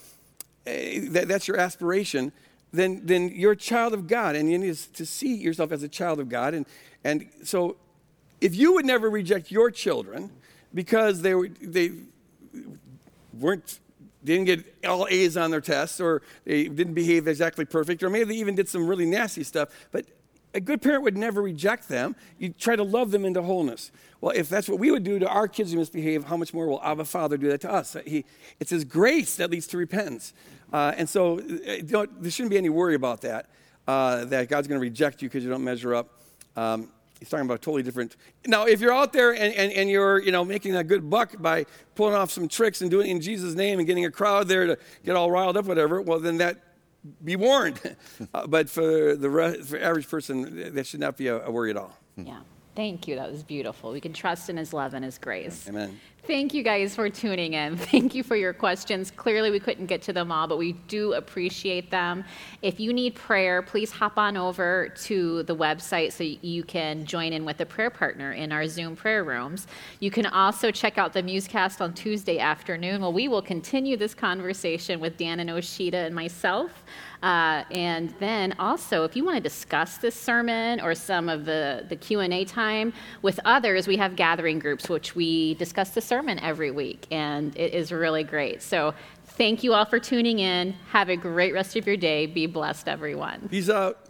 Eh, that, that's your aspiration, then, then you're a child of God and you need to see yourself as a child of God. And, and so if you would never reject your children because they, were, they weren't didn't get all A's on their tests or they didn't behave exactly perfect or maybe they even did some really nasty stuff. But a good parent would never reject them. You try to love them into wholeness. Well, if that's what we would do to our kids who misbehave, how much more will Abba Father do that to us? He, it's His grace that leads to repentance. Uh, and so uh, there shouldn't be any worry about that, uh, that God's going to reject you because you don't measure up. Um, He's talking about totally different. Now, if you're out there and, and, and you're you know making a good buck by pulling off some tricks and doing it in Jesus' name and getting a crowd there to get all riled up, whatever, well then that be warned. uh, but for the re- for average person, that should not be a, a worry at all. Yeah. Thank you. That was beautiful. We can trust in his love and his grace. Amen. Thank you guys for tuning in. Thank you for your questions. Clearly, we couldn't get to them all, but we do appreciate them. If you need prayer, please hop on over to the website so you can join in with a prayer partner in our Zoom prayer rooms. You can also check out the Musecast on Tuesday afternoon. Well, we will continue this conversation with Dan and Osheta and myself. Uh, and then also, if you want to discuss this sermon or some of the, the Q&A time with others, we have gathering groups, which we discuss the sermon every week, and it is really great. So thank you all for tuning in. Have a great rest of your day. Be blessed, everyone. Peace out.